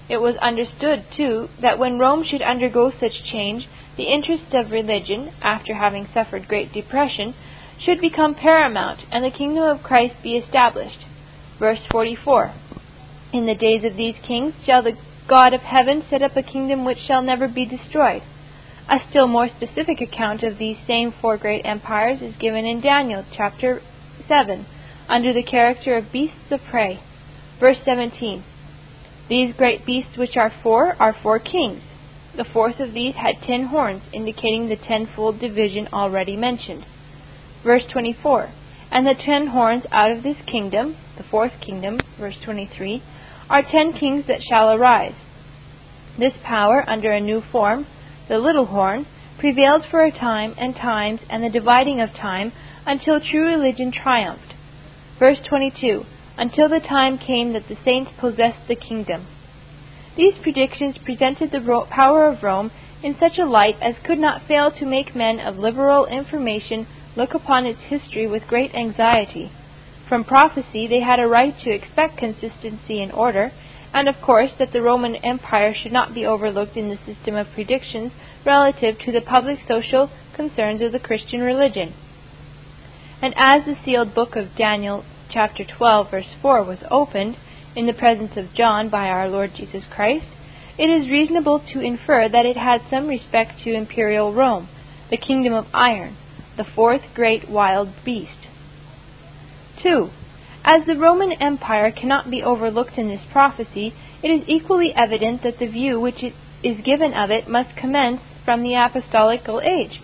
It was understood, too, that when Rome should undergo such change, the interests of religion, after having suffered great depression, should become paramount, and the kingdom of Christ be established. Verse 44 In the days of these kings shall the God of heaven set up a kingdom which shall never be destroyed a still more specific account of these same four great empires is given in Daniel chapter 7 under the character of beasts of prey. Verse 17 These great beasts which are four are four kings. The fourth of these had ten horns, indicating the tenfold division already mentioned. Verse 24 And the ten horns out of this kingdom, the fourth kingdom, verse 23, are ten kings that shall arise. This power, under a new form, the little horn, prevailed for a time and times and the dividing of time until true religion triumphed. Verse 22 Until the time came that the saints possessed the kingdom. These predictions presented the power of Rome in such a light as could not fail to make men of liberal information look upon its history with great anxiety. From prophecy they had a right to expect consistency and order, and of course that the Roman Empire should not be overlooked in the system of predictions relative to the public social concerns of the Christian religion. And as the sealed book of Daniel chapter 12 verse 4 was opened in the presence of John by our Lord Jesus Christ, it is reasonable to infer that it had some respect to imperial Rome, the kingdom of iron, the fourth great wild beast. 2. As the Roman Empire cannot be overlooked in this prophecy, it is equally evident that the view which is given of it must commence from the apostolical age.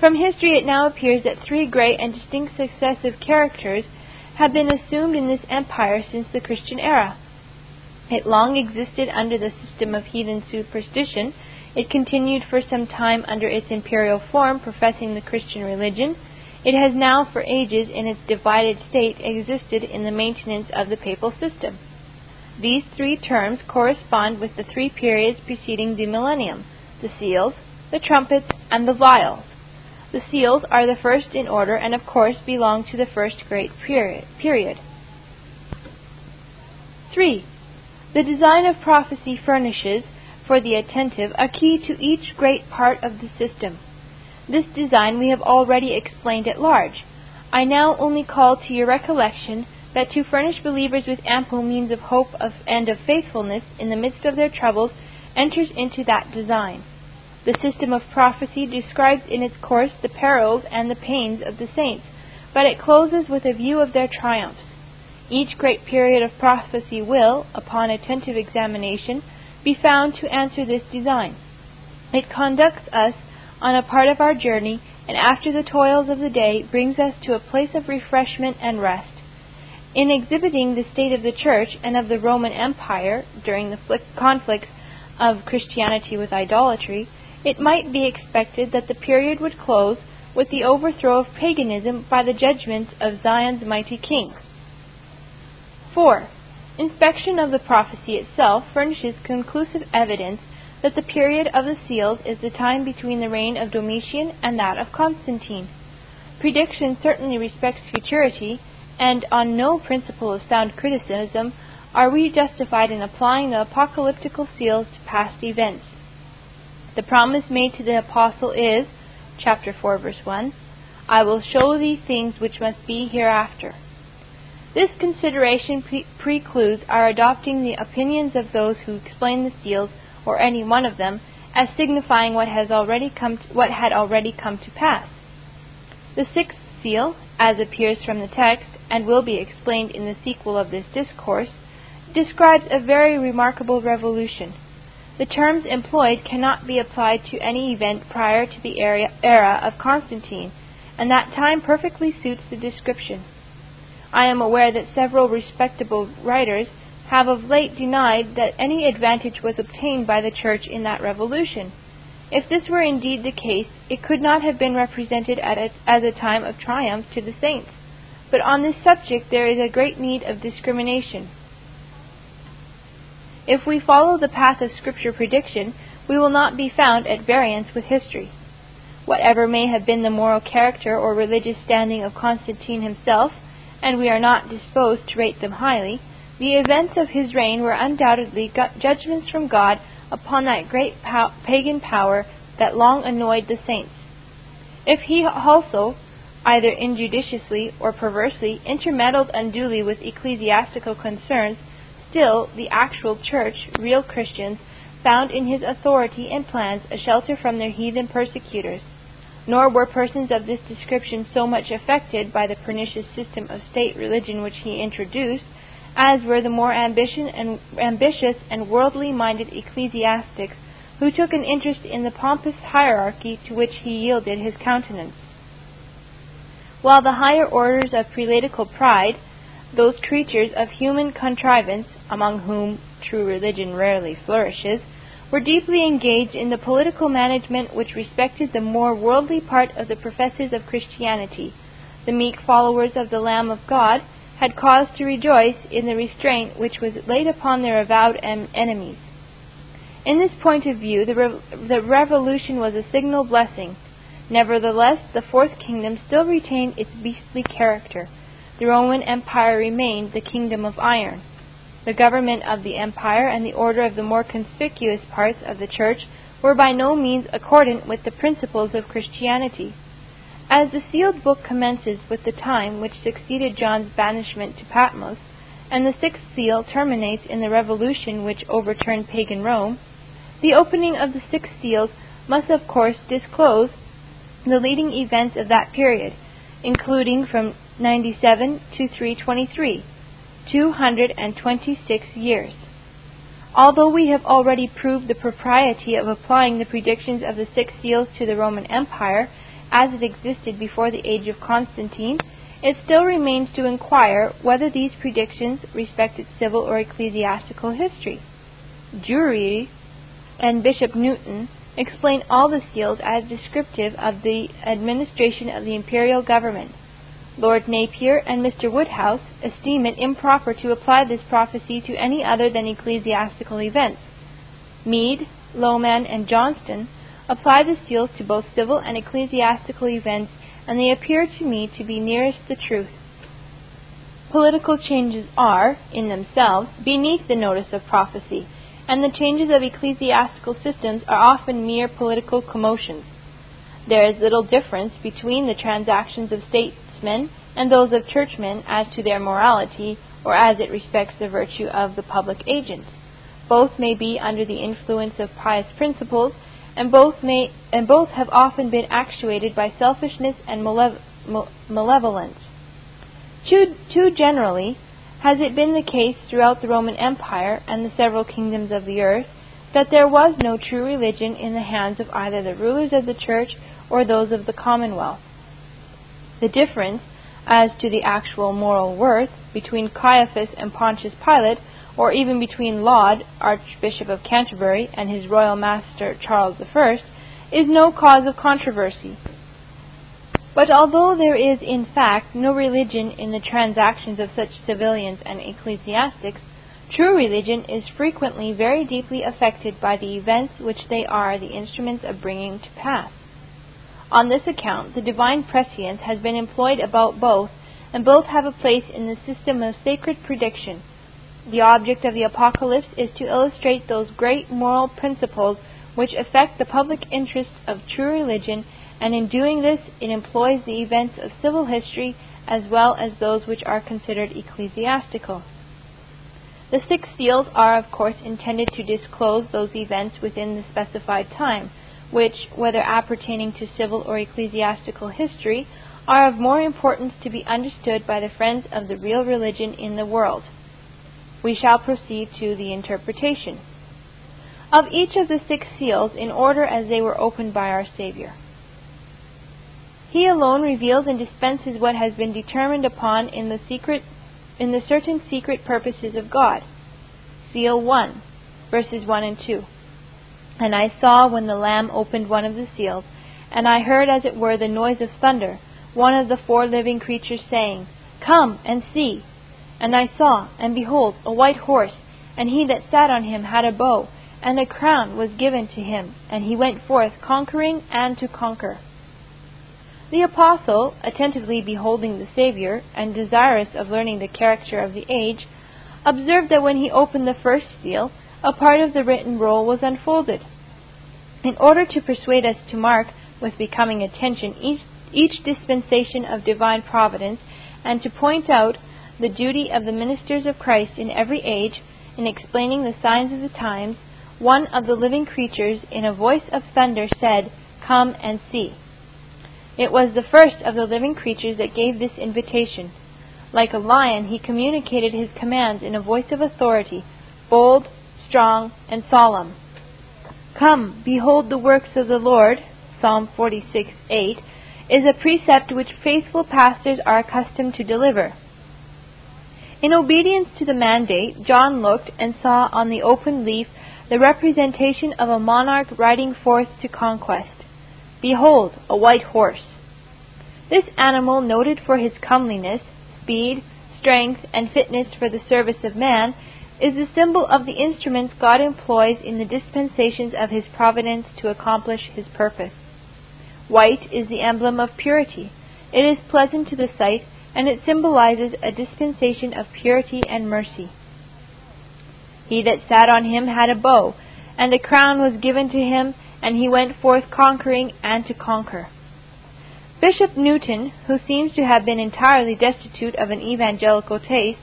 From history it now appears that three great and distinct successive characters have been assumed in this empire since the Christian era. It long existed under the system of heathen superstition. It continued for some time under its imperial form, professing the Christian religion it has now for ages in its divided state existed in the maintenance of the papal system. These three terms correspond with the three periods preceding the millennium the seals, the trumpets, and the vials. The seals are the first in order and, of course, belong to the first great period. 3. The design of prophecy furnishes, for the attentive, a key to each great part of the system. This design we have already explained at large. I now only call to your recollection that to furnish believers with ample means of hope of, and of faithfulness in the midst of their troubles enters into that design. The system of prophecy describes in its course the perils and the pains of the saints, but it closes with a view of their triumphs. Each great period of prophecy will, upon attentive examination, be found to answer this design. It conducts us on a part of our journey, and after the toils of the day brings us to a place of refreshment and rest. In exhibiting the state of the Church and of the Roman Empire during the conflicts of Christianity with idolatry, it might be expected that the period would close with the overthrow of paganism by the judgment of Zion's mighty king. 4. Inspection of the prophecy itself furnishes conclusive evidence that the period of the seals is the time between the reign of Domitian and that of Constantine. Prediction certainly respects futurity, and on no principle of sound criticism are we justified in applying the apocalyptical seals to past events. The promise made to the apostle is, chapter 4 verse 1, I will show thee things which must be hereafter. This consideration pre- precludes our adopting the opinions of those who explain the seals, or any one of them, as signifying what has already come to, what had already come to pass. The sixth seal, as appears from the text, and will be explained in the sequel of this discourse, describes a very remarkable revolution. The terms employed cannot be applied to any event prior to the era of Constantine, and that time perfectly suits the description. I am aware that several respectable writers have of late denied that any advantage was obtained by the Church in that revolution. If this were indeed the case, it could not have been represented as a time of triumph to the saints. But on this subject there is a great need of discrimination. If we follow the path of Scripture prediction, we will not be found at variance with history. Whatever may have been the moral character or religious standing of Constantine himself, and we are not disposed to rate them highly, the events of his reign were undoubtedly judgments from God upon that great pagan power that long annoyed the saints. If he also, either injudiciously or perversely, intermeddled unduly with ecclesiastical concerns, Still, the actual Church, real Christians, found in his authority and plans a shelter from their heathen persecutors. Nor were persons of this description so much affected by the pernicious system of state religion which he introduced, as were the more and, ambitious and worldly minded ecclesiastics who took an interest in the pompous hierarchy to which he yielded his countenance. While the higher orders of prelatical pride, those creatures of human contrivance, among whom true religion rarely flourishes, were deeply engaged in the political management which respected the more worldly part of the professors of Christianity. The meek followers of the Lamb of God had cause to rejoice in the restraint which was laid upon their avowed em- enemies. In this point of view, the, re- the revolution was a signal blessing. Nevertheless, the fourth kingdom still retained its beastly character the Roman Empire remained the kingdom of iron. The government of the empire and the order of the more conspicuous parts of the church were by no means accordant with the principles of Christianity. As the sealed book commences with the time which succeeded John's banishment to Patmos, and the sixth seal terminates in the revolution which overturned pagan Rome, the opening of the six seals must of course disclose the leading events of that period, including from 97 to 323, 226 years. Although we have already proved the propriety of applying the predictions of the six seals to the Roman Empire as it existed before the age of Constantine, it still remains to inquire whether these predictions respected civil or ecclesiastical history. Drury and Bishop Newton explain all the seals as descriptive of the administration of the imperial government. Lord Napier and Mr. Woodhouse esteem it improper to apply this prophecy to any other than ecclesiastical events. Mede, Lowman, and Johnston apply the seals to both civil and ecclesiastical events, and they appear to me to be nearest the truth. Political changes are, in themselves, beneath the notice of prophecy, and the changes of ecclesiastical systems are often mere political commotions. There is little difference between the transactions of state statesmen and those of churchmen as to their morality or as it respects the virtue of the public agent. Both may be under the influence of pious principles, and both may and both have often been actuated by selfishness and malev- malevolence. Too, too generally has it been the case throughout the Roman Empire and the several kingdoms of the earth that there was no true religion in the hands of either the rulers of the church or those of the commonwealth. The difference, as to the actual moral worth, between Caiaphas and Pontius Pilate, or even between Laud, Archbishop of Canterbury, and his royal master Charles I, is no cause of controversy. But although there is in fact no religion in the transactions of such civilians and ecclesiastics, true religion is frequently very deeply affected by the events which they are the instruments of bringing to pass. On this account, the divine prescience has been employed about both, and both have a place in the system of sacred prediction. The object of the Apocalypse is to illustrate those great moral principles which affect the public interests of true religion, and in doing this it employs the events of civil history as well as those which are considered ecclesiastical. The six seals are, of course, intended to disclose those events within the specified time which, whether appertaining to civil or ecclesiastical history, are of more importance to be understood by the friends of the real religion in the world. We shall proceed to the interpretation of each of the six seals in order as they were opened by our Saviour. He alone reveals and dispenses what has been determined upon in the secret in the certain secret purposes of God. Seal 1, verses 1 and 2. And I saw when the Lamb opened one of the seals, and I heard as it were the noise of thunder, one of the four living creatures saying, Come and see. And I saw, and behold, a white horse, and he that sat on him had a bow, and a crown was given to him, and he went forth conquering and to conquer. The apostle, attentively beholding the Saviour, and desirous of learning the character of the age, observed that when he opened the first seal, a part of the written roll was unfolded. In order to persuade us to mark with becoming attention each, each dispensation of divine providence, and to point out the duty of the ministers of Christ in every age in explaining the signs of the times, one of the living creatures, in a voice of thunder, said, Come and see. It was the first of the living creatures that gave this invitation. Like a lion, he communicated his commands in a voice of authority, bold, strong, and solemn. Come, behold the works of the Lord, Psalm 46 8, is a precept which faithful pastors are accustomed to deliver. In obedience to the mandate, John looked and saw on the open leaf the representation of a monarch riding forth to conquest. Behold, a white horse. This animal, noted for his comeliness, speed, strength, and fitness for the service of man, is the symbol of the instruments God employs in the dispensations of His providence to accomplish His purpose. White is the emblem of purity. It is pleasant to the sight, and it symbolizes a dispensation of purity and mercy. He that sat on him had a bow, and a crown was given to him, and he went forth conquering and to conquer. Bishop Newton, who seems to have been entirely destitute of an evangelical taste,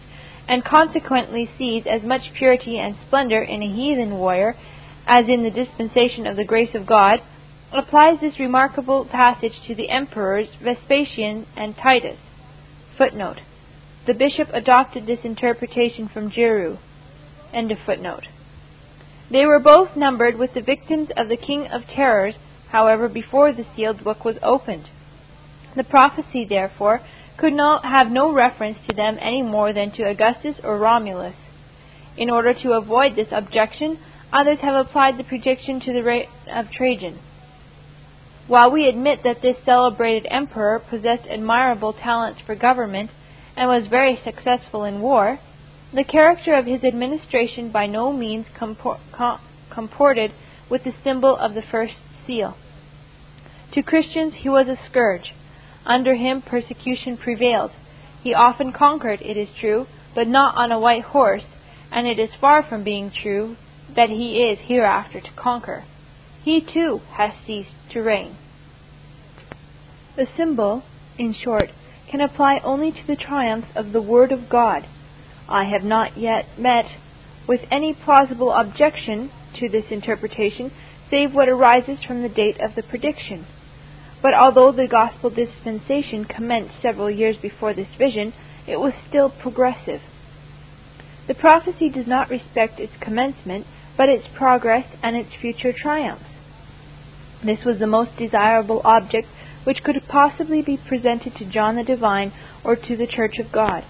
and consequently sees as much purity and splendor in a heathen warrior as in the dispensation of the grace of God, applies this remarkable passage to the emperors Vespasian and Titus. Footnote. The bishop adopted this interpretation from Giroux. End of footnote. They were both numbered with the victims of the King of Terrors, however, before the sealed book was opened. The prophecy, therefore, could not have no reference to them any more than to Augustus or Romulus. In order to avoid this objection, others have applied the prediction to the reign of Trajan. While we admit that this celebrated emperor possessed admirable talents for government and was very successful in war, the character of his administration by no means compor- com- comported with the symbol of the first seal. To Christians he was a scourge, under him persecution prevailed. He often conquered, it is true, but not on a white horse, and it is far from being true that he is hereafter to conquer. He too has ceased to reign. The symbol, in short, can apply only to the triumphs of the Word of God. I have not yet met with any plausible objection to this interpretation, save what arises from the date of the prediction. But although the gospel dispensation commenced several years before this vision, it was still progressive. The prophecy does not respect its commencement, but its progress and its future triumphs. This was the most desirable object which could possibly be presented to John the Divine or to the Church of God.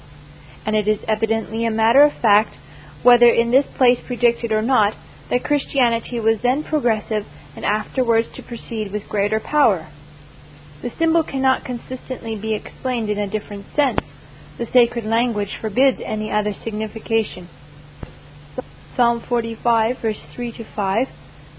And it is evidently a matter of fact, whether in this place predicted or not, that Christianity was then progressive and afterwards to proceed with greater power. The symbol cannot consistently be explained in a different sense. The sacred language forbids any other signification. Psalm 45, verse 3 to 5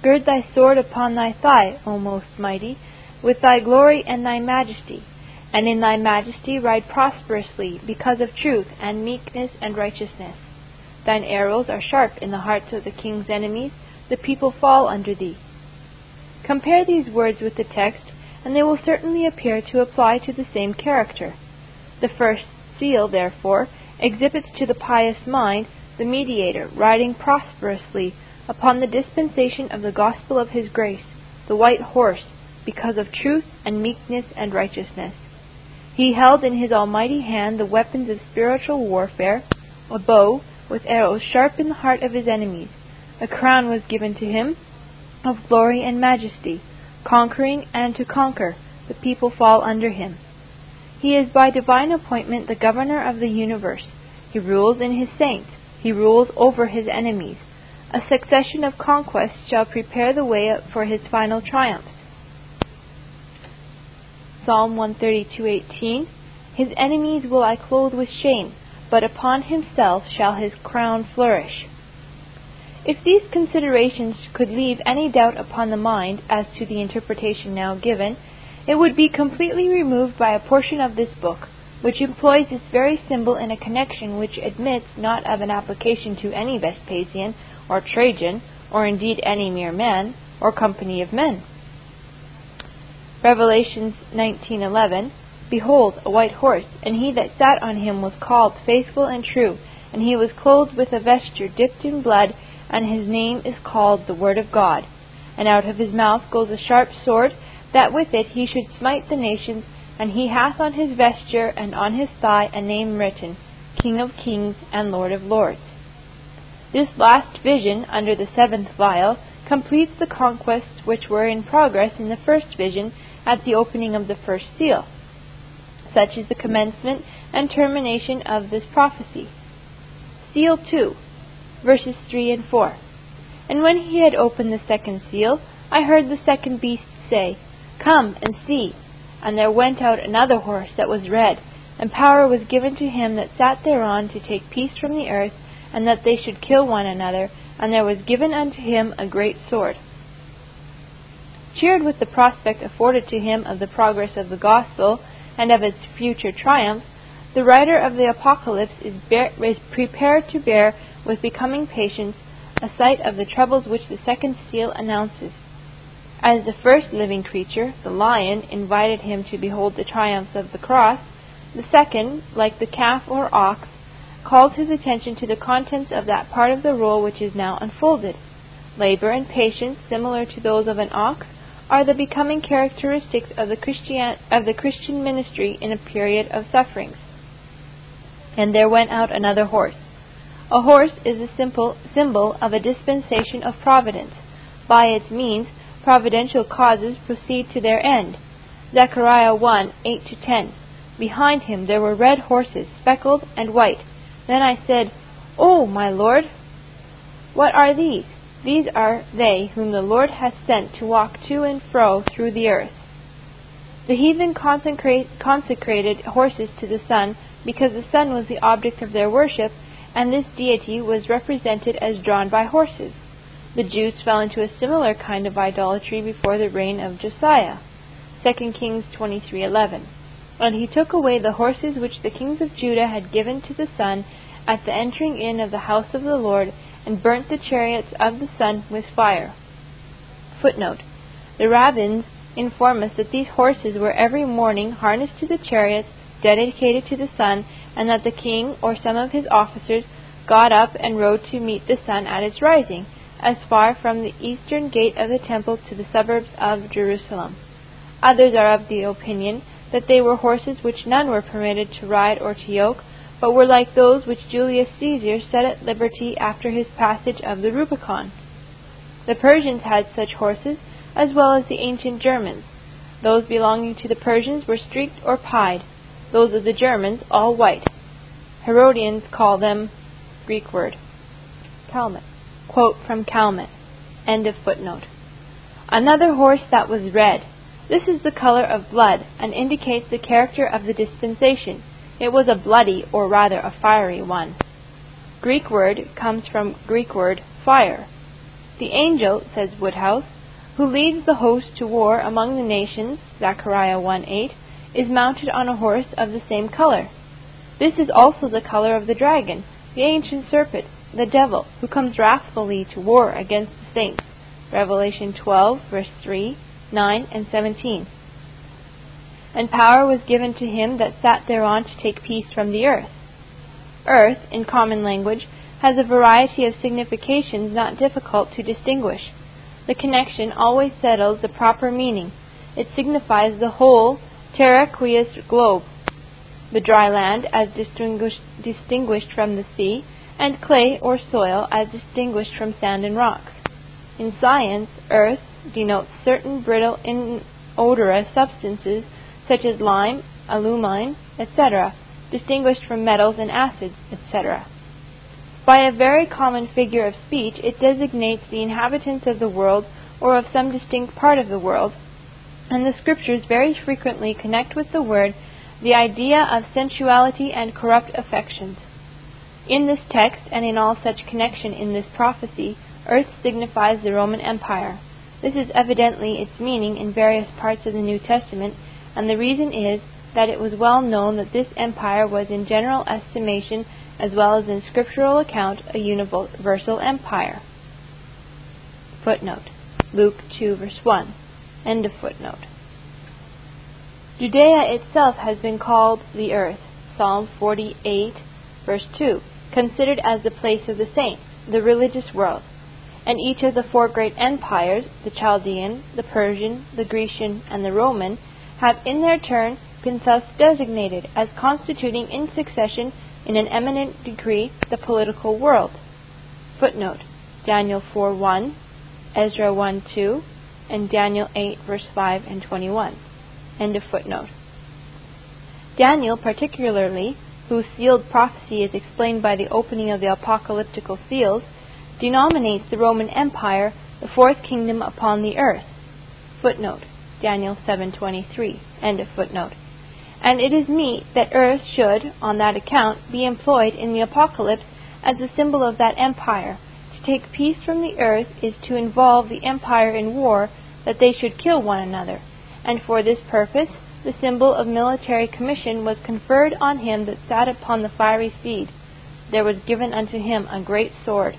Gird thy sword upon thy thigh, O most mighty, with thy glory and thy majesty, and in thy majesty ride prosperously because of truth and meekness and righteousness. Thine arrows are sharp in the hearts of the king's enemies, the people fall under thee. Compare these words with the text, and they will certainly appear to apply to the same character. The first seal, therefore, exhibits to the pious mind the mediator riding prosperously upon the dispensation of the gospel of his grace, the white horse, because of truth and meekness and righteousness. He held in his almighty hand the weapons of spiritual warfare, a bow with arrows sharp in the heart of his enemies. A crown was given to him of glory and majesty, conquering and to conquer, the people fall under him. He is by divine appointment the governor of the universe. He rules in his saints. He rules over his enemies. A succession of conquests shall prepare the way for his final triumphs. Psalm 132:18 His enemies will I clothe with shame, but upon himself shall his crown flourish. If these considerations could leave any doubt upon the mind as to the interpretation now given, it would be completely removed by a portion of this book, which employs this very symbol in a connection which admits not of an application to any Vespasian or Trajan, or indeed any mere man, or company of men. Revelations 19:11 Behold a white horse and he that sat on him was called faithful and true and he was clothed with a vesture dipped in blood and his name is called the word of God and out of his mouth goes a sharp sword that with it he should smite the nations and he hath on his vesture and on his thigh a name written King of kings and Lord of lords this last vision under the seventh vial completes the conquests which were in progress in the first vision at the opening of the first seal. Such is the commencement and termination of this prophecy. Seal 2, verses 3 and 4. And when he had opened the second seal, I heard the second beast say, Come and see. And there went out another horse that was red, and power was given to him that sat thereon to take peace from the earth, and that they should kill one another, and there was given unto him a great sword cheered with the prospect afforded to him of the progress of the gospel and of its future triumph, the writer of the Apocalypse is, bear, is prepared to bear with becoming patience a sight of the troubles which the second seal announces. As the first living creature, the lion, invited him to behold the triumphs of the cross, the second, like the calf or ox, calls his attention to the contents of that part of the roll which is now unfolded. Labor and patience, similar to those of an ox, are the becoming characteristics of the Christian of the Christian ministry in a period of sufferings. And there went out another horse. A horse is a simple symbol of a dispensation of providence. By its means, providential causes proceed to their end. Zechariah 1 8 to 10. Behind him there were red horses, speckled and white. Then I said, O my Lord, what are these? These are they whom the Lord hath sent to walk to and fro through the earth. The heathen consecrated horses to the sun because the sun was the object of their worship, and this deity was represented as drawn by horses. The Jews fell into a similar kind of idolatry before the reign of Josiah. 2 Kings 23:11. And he took away the horses which the kings of Judah had given to the sun at the entering in of the house of the Lord, and burnt the chariots of the sun with fire. Footnote. The rabbins inform us that these horses were every morning harnessed to the chariots dedicated to the sun, and that the king or some of his officers got up and rode to meet the sun at its rising, as far from the eastern gate of the temple to the suburbs of Jerusalem. Others are of the opinion that they were horses which none were permitted to ride or to yoke, but were like those which Julius Caesar set at liberty after his passage of the Rubicon. The Persians had such horses, as well as the ancient Germans. Those belonging to the Persians were streaked or pied, those of the Germans all white. Herodians call them Greek word. Calmet. Quote from Calmet. End of footnote. Another horse that was red. This is the color of blood, and indicates the character of the dispensation. It was a bloody, or rather a fiery one. Greek word comes from Greek word fire. The angel, says Woodhouse, who leads the host to war among the nations, Zechariah 1:8, is mounted on a horse of the same color. This is also the color of the dragon, the ancient serpent, the devil, who comes wrathfully to war against the saints. Revelation 12, verse 3, 9, and 17. And power was given to him that sat thereon to take peace from the earth. Earth, in common language, has a variety of significations not difficult to distinguish. The connection always settles the proper meaning. It signifies the whole terraqueous globe, the dry land as distinguished, distinguished from the sea, and clay or soil as distinguished from sand and rocks. In science, earth denotes certain brittle inodorous substances such as lime, alumine, etc., distinguished from metals and acids, etc. By a very common figure of speech, it designates the inhabitants of the world or of some distinct part of the world, and the Scriptures very frequently connect with the word the idea of sensuality and corrupt affections. In this text, and in all such connection in this prophecy, earth signifies the Roman Empire. This is evidently its meaning in various parts of the New Testament, and the reason is that it was well known that this empire was in general estimation as well as in scriptural account a universal empire. Footnote. Luke 2 verse 1. End of footnote. Judea itself has been called the earth. Psalm 48 verse 2. Considered as the place of the saints, the religious world. And each of the four great empires, the Chaldean, the Persian, the Grecian, and the Roman, have in their turn been thus designated as constituting in succession in an eminent degree the political world. Footnote Daniel 4 1, Ezra 1 2, and Daniel 8 verse 5 and 21. End of footnote. Daniel, particularly, whose sealed prophecy is explained by the opening of the apocalyptical seals, denominates the Roman Empire the fourth kingdom upon the earth. Footnote Daniel 7:23. End of footnote. And it is meet that earth should, on that account, be employed in the Apocalypse as a symbol of that empire. To take peace from the earth is to involve the empire in war, that they should kill one another. And for this purpose, the symbol of military commission was conferred on him that sat upon the fiery steed. There was given unto him a great sword.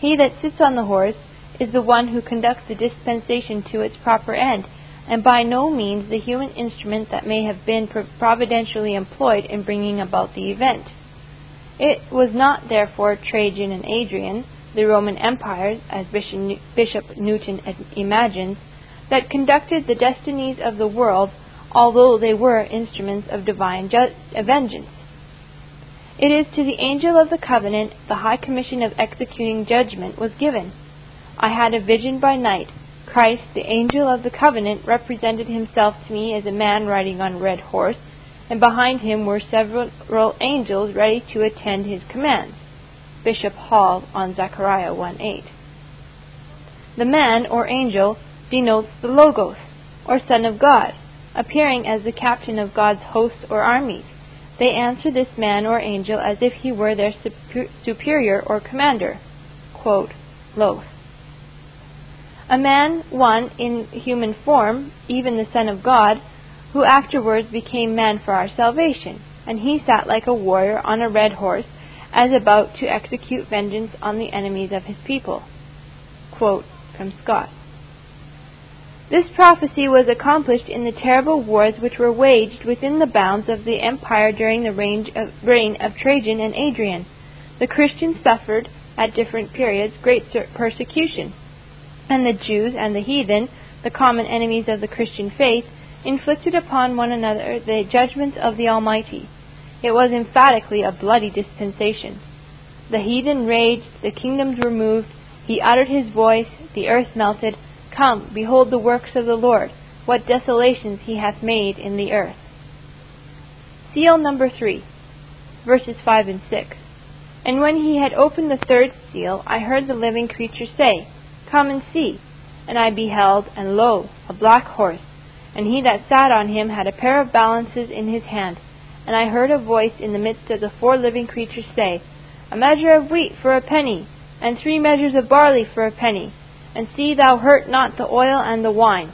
He that sits on the horse is the one who conducts the dispensation to its proper end, and by no means the human instrument that may have been providentially employed in bringing about the event. It was not, therefore, Trajan and Adrian, the Roman empires, as Bishop Newton imagines, that conducted the destinies of the world, although they were instruments of divine ju- vengeance. It is to the angel of the covenant the high commission of executing judgment was given. I had a vision by night. Christ, the angel of the covenant, represented himself to me as a man riding on a red horse, and behind him were several angels ready to attend his commands. Bishop Hall on Zechariah 1:8. The man or angel denotes the Logos, or Son of God, appearing as the captain of God's host or armies. They answer this man or angel as if he were their superior or commander. Quote, Lowth. A man, one in human form, even the Son of God, who afterwards became man for our salvation, and he sat like a warrior on a red horse, as about to execute vengeance on the enemies of his people. Quote from Scott. This prophecy was accomplished in the terrible wars which were waged within the bounds of the empire during the of, reign of Trajan and Adrian. The Christians suffered, at different periods, great persecution, and the Jews and the heathen, the common enemies of the Christian faith, inflicted upon one another the judgment of the Almighty. It was emphatically a bloody dispensation. The heathen raged, the kingdoms were moved, he uttered his voice, the earth melted, Come, behold the works of the Lord. what desolations he hath made in the earth. Seal number three, verses five and six. And when he had opened the third seal, I heard the living creature say, Come and see. And I beheld, and lo, a black horse, and he that sat on him had a pair of balances in his hand. And I heard a voice in the midst of the four living creatures say, A measure of wheat for a penny, and three measures of barley for a penny, and see thou hurt not the oil and the wine.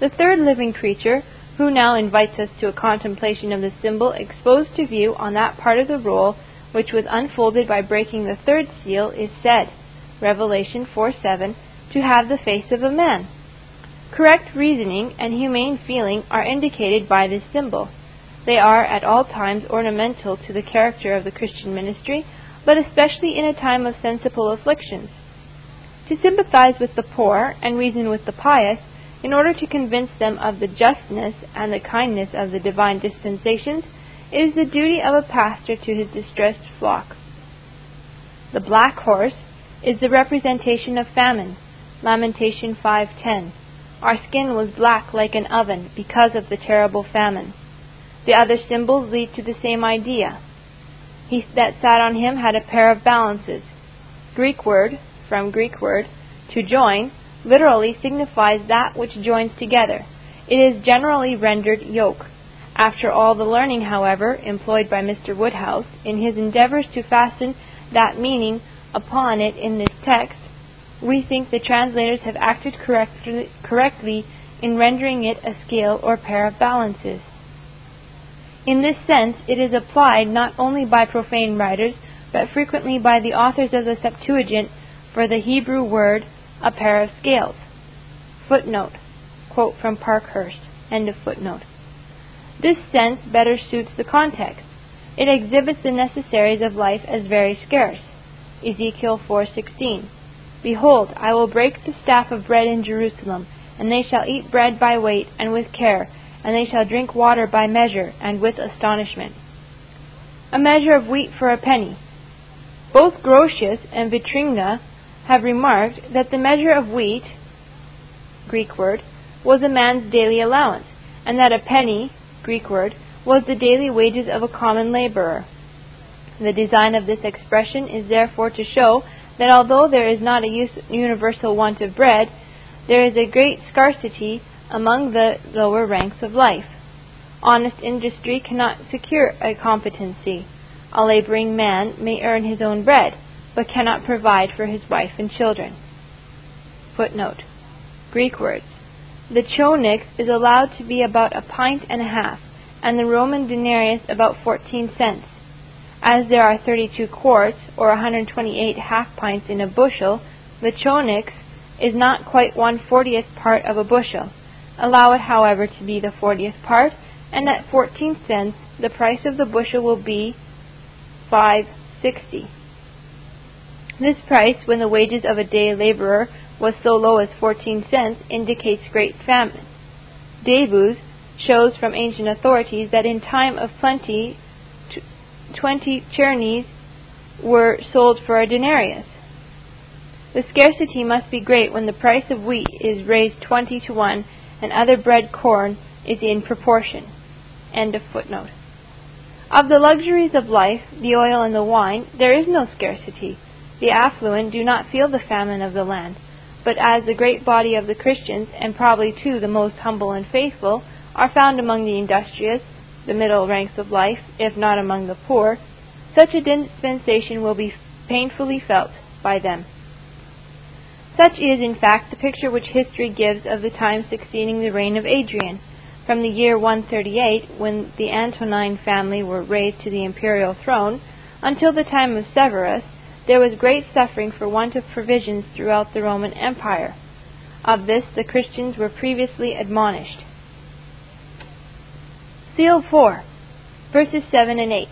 The third living creature, who now invites us to a contemplation of the symbol exposed to view on that part of the roll which was unfolded by breaking the third seal, is said, Revelation 4 7, to have the face of a man. Correct reasoning and humane feeling are indicated by this symbol. They are at all times ornamental to the character of the Christian ministry, but especially in a time of sensible afflictions. To sympathize with the poor and reason with the pious, in order to convince them of the justness and the kindness of the divine dispensations, is the duty of a pastor to his distressed flock. The black horse is the representation of famine. Lamentation 5:10. Our skin was black like an oven because of the terrible famine. The other symbols lead to the same idea. He that sat on him had a pair of balances. Greek word, from Greek word, to join, literally signifies that which joins together. It is generally rendered yoke. After all the learning, however, employed by Mr. Woodhouse in his endeavors to fasten that meaning upon it in this text, we think the translators have acted correctly, correctly in rendering it a scale or pair of balances. In this sense, it is applied not only by profane writers, but frequently by the authors of the Septuagint for the Hebrew word a pair of scales. Footnote. Quote from Parkhurst. End of footnote. This sense better suits the context. It exhibits the necessaries of life as very scarce. Ezekiel 4:16. Behold, I will break the staff of bread in Jerusalem, and they shall eat bread by weight and with care, and they shall drink water by measure and with astonishment. A measure of wheat for a penny. Both Grotius and Vitringa have remarked that the measure of wheat, Greek word, was a man's daily allowance, and that a penny, Greek word, was the daily wages of a common laborer. The design of this expression is therefore to show that although there is not a universal want of bread, there is a great scarcity among the lower ranks of life. Honest industry cannot secure a competency. A laboring man may earn his own bread, but cannot provide for his wife and children. Footnote. Greek words. The choenix is allowed to be about a pint and a half, and the Roman denarius about fourteen cents. As there are 32 quarts, or 128 half pints in a bushel, the choenix is not quite one fortieth part of a bushel. Allow it, however, to be the fortieth part, and at 14 cents the price of the bushel will be 5.60. This price, when the wages of a day laborer was so low as 14 cents, indicates great famine. Daubuz shows from ancient authorities that in time of plenty, t- 20 chernies were sold for a denarius. The scarcity must be great when the price of wheat is raised 20 to 1 and other bread corn is in proportion. End of footnote. Of the luxuries of life, the oil and the wine, there is no scarcity the affluent do not feel the famine of the land, but as the great body of the Christians, and probably too the most humble and faithful, are found among the industrious, the middle ranks of life, if not among the poor, such a dispensation will be painfully felt by them. Such is, in fact, the picture which history gives of the time succeeding the reign of Adrian, from the year 138, when the Antonine family were raised to the imperial throne, until the time of Severus, there was great suffering for want of provisions throughout the Roman Empire. Of this the Christians were previously admonished. Seal 4, verses 7 and 8.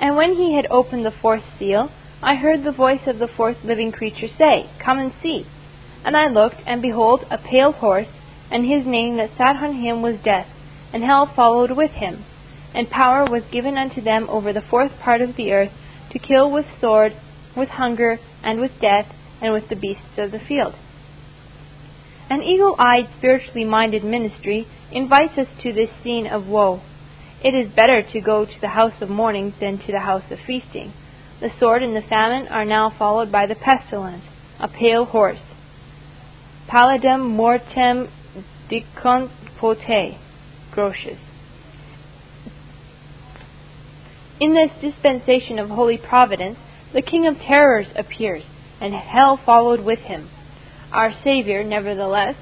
And when he had opened the fourth seal, I heard the voice of the fourth living creature say, Come and see. And I looked, and behold, a pale horse, and his name that sat on him was Death, and hell followed with him. And power was given unto them over the fourth part of the earth, to kill with sword, with hunger, and with death, and with the beasts of the field. An eagle eyed, spiritually minded ministry invites us to this scene of woe. It is better to go to the house of mourning than to the house of feasting. The sword and the famine are now followed by the pestilence, a pale horse. Pallidum mortem dicunt pote. Grotius. In this dispensation of holy providence, the King of Terrors appears, and hell followed with him. Our Saviour, nevertheless,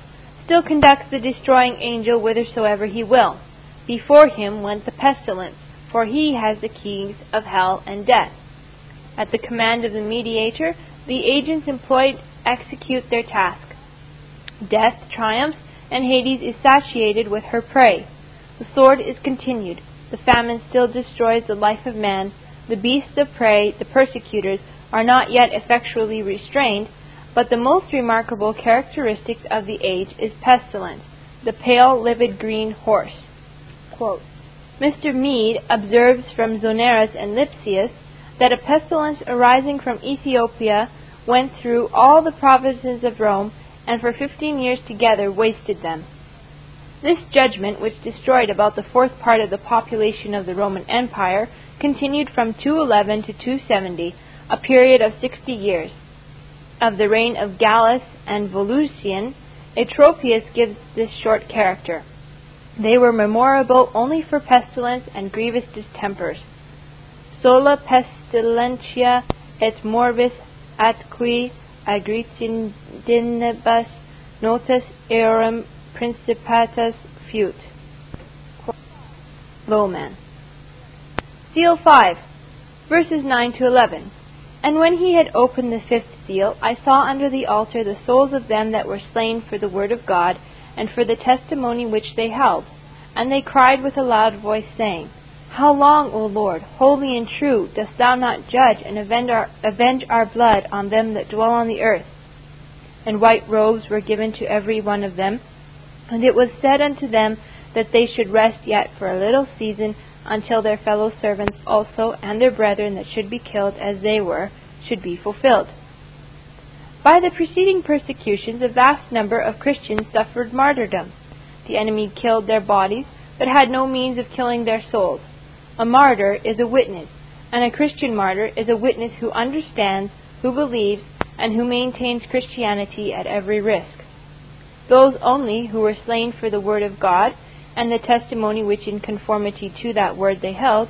still conducts the destroying angel whithersoever he will. Before him went the pestilence, for he has the keys of hell and death. At the command of the mediator, the agents employed execute their task. Death triumphs, and Hades is satiated with her prey. The sword is continued. The famine still destroys the life of man. The beasts of prey, the persecutors, are not yet effectually restrained, but the most remarkable characteristic of the age is pestilence, the pale, livid green horse. Quote, Mr. Mede observes from Zonaras and Lipsius that a pestilence arising from Ethiopia went through all the provinces of Rome, and for fifteen years together wasted them. This judgment, which destroyed about the fourth part of the population of the Roman Empire, continued from 211 to 270, a period of sixty years of the reign of Gallus and Volusian, Eutropius gives this short character. They were memorable only for pestilence and grievous distempers. Sola pestilentia et morbis atqui agricidinibus notus eorum principatus fut. Lowman. Seal 5, verses 9 to 11. And when he had opened the fifth seal, I saw under the altar the souls of them that were slain for the word of God, and for the testimony which they held. And they cried with a loud voice, saying, How long, O Lord, holy and true, dost thou not judge and avenge our, avenge our blood on them that dwell on the earth? And white robes were given to every one of them, and it was said unto them that they should rest yet for a little season until their fellow servants also and their brethren that should be killed as they were should be fulfilled. By the preceding persecutions, a vast number of Christians suffered martyrdom. The enemy killed their bodies, but had no means of killing their souls. A martyr is a witness, and a Christian martyr is a witness who understands, who believes, and who maintains Christianity at every risk. Those only who were slain for the word of God and the testimony which in conformity to that word they held,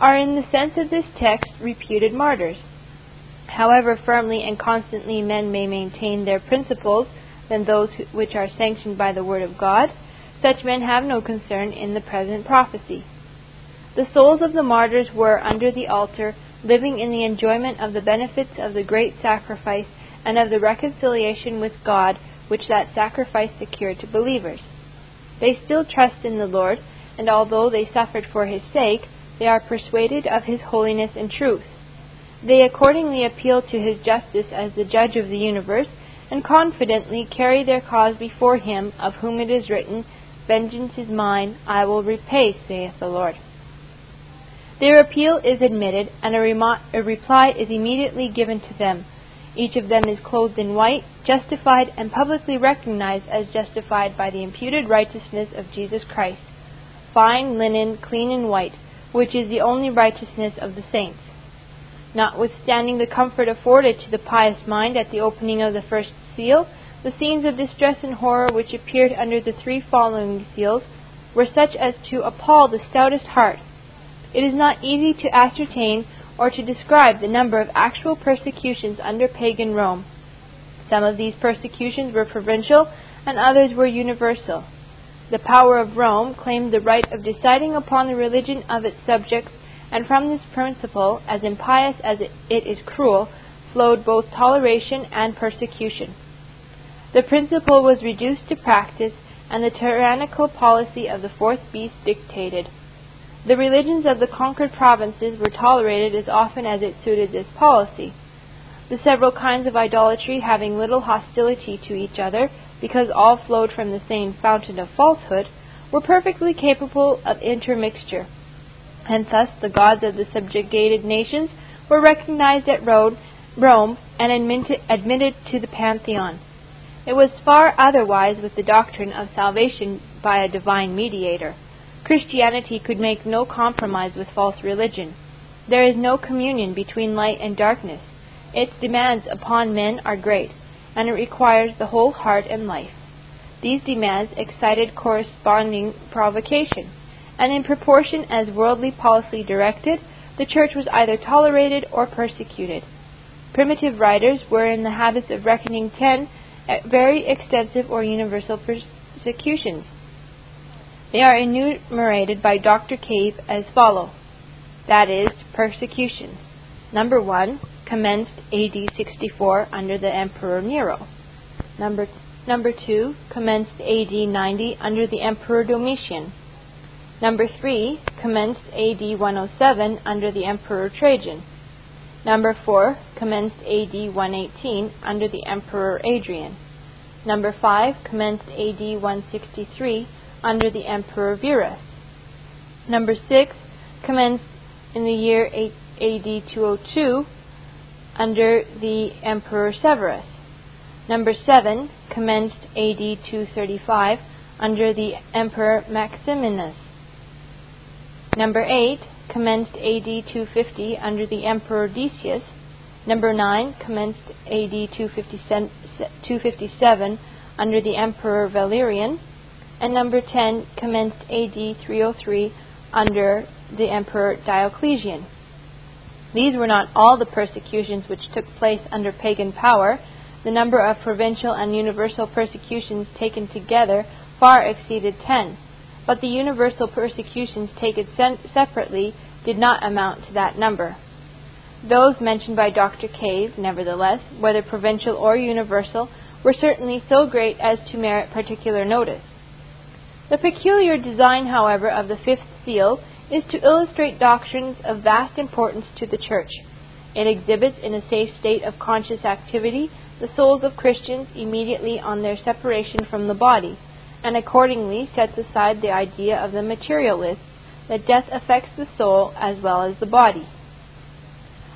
are in the sense of this text reputed martyrs. However firmly and constantly men may maintain their principles than those which are sanctioned by the word of God, such men have no concern in the present prophecy. The souls of the martyrs were under the altar, living in the enjoyment of the benefits of the great sacrifice and of the reconciliation with God which that sacrifice secured to believers. They still trust in the Lord, and although they suffered for his sake, they are persuaded of his holiness and truth. They accordingly appeal to his justice as the judge of the universe, and confidently carry their cause before him of whom it is written, Vengeance is mine, I will repay, saith the Lord. Their appeal is admitted, and a, remo- a reply is immediately given to them. Each of them is clothed in white, justified and publicly recognized as justified by the imputed righteousness of Jesus Christ, fine linen, clean and white, which is the only righteousness of the saints. Notwithstanding the comfort afforded to the pious mind at the opening of the first seal, the scenes of distress and horror which appeared under the three following seals were such as to appall the stoutest heart. It is not easy to ascertain or to describe the number of actual persecutions under pagan Rome. Some of these persecutions were provincial and others were universal. The power of Rome claimed the right of deciding upon the religion of its subjects, and from this principle, as impious as it is cruel, flowed both toleration and persecution. The principle was reduced to practice, and the tyrannical policy of the fourth beast dictated. The religions of the conquered provinces were tolerated as often as it suited this policy. The several kinds of idolatry having little hostility to each other, because all flowed from the same fountain of falsehood, were perfectly capable of intermixture. And thus the gods of the subjugated nations were recognized at Rome and admitted to the pantheon. It was far otherwise with the doctrine of salvation by a divine mediator. Christianity could make no compromise with false religion. There is no communion between light and darkness. Its demands upon men are great, and it requires the whole heart and life. These demands excited corresponding provocation, and in proportion as worldly policy directed, the church was either tolerated or persecuted. Primitive writers were in the habit of reckoning ten eh, very extensive or universal persecutions. They are enumerated by Dr. Cave as follows that is, persecutions. Number one commenced AD 64 under the Emperor Nero. Number, number two commenced AD 90 under the Emperor Domitian. Number three commenced AD 107 under the Emperor Trajan. Number four commenced AD 118 under the Emperor Adrian. Number five commenced AD 163 under the Emperor Verus. Number six commenced in the year AD 202 under the Emperor Severus. Number 7 commenced AD 235 under the Emperor Maximinus. Number 8 commenced AD 250 under the Emperor Decius. Number 9 commenced AD 257 under the Emperor Valerian. And number 10 commenced AD 303 under the Emperor Diocletian. These were not all the persecutions which took place under pagan power. The number of provincial and universal persecutions taken together far exceeded ten, but the universal persecutions taken separately did not amount to that number. Those mentioned by Dr. Cave, nevertheless, whether provincial or universal, were certainly so great as to merit particular notice. The peculiar design, however, of the fifth seal is to illustrate doctrines of vast importance to the Church. It exhibits in a safe state of conscious activity the souls of Christians immediately on their separation from the body, and accordingly sets aside the idea of the materialists that death affects the soul as well as the body.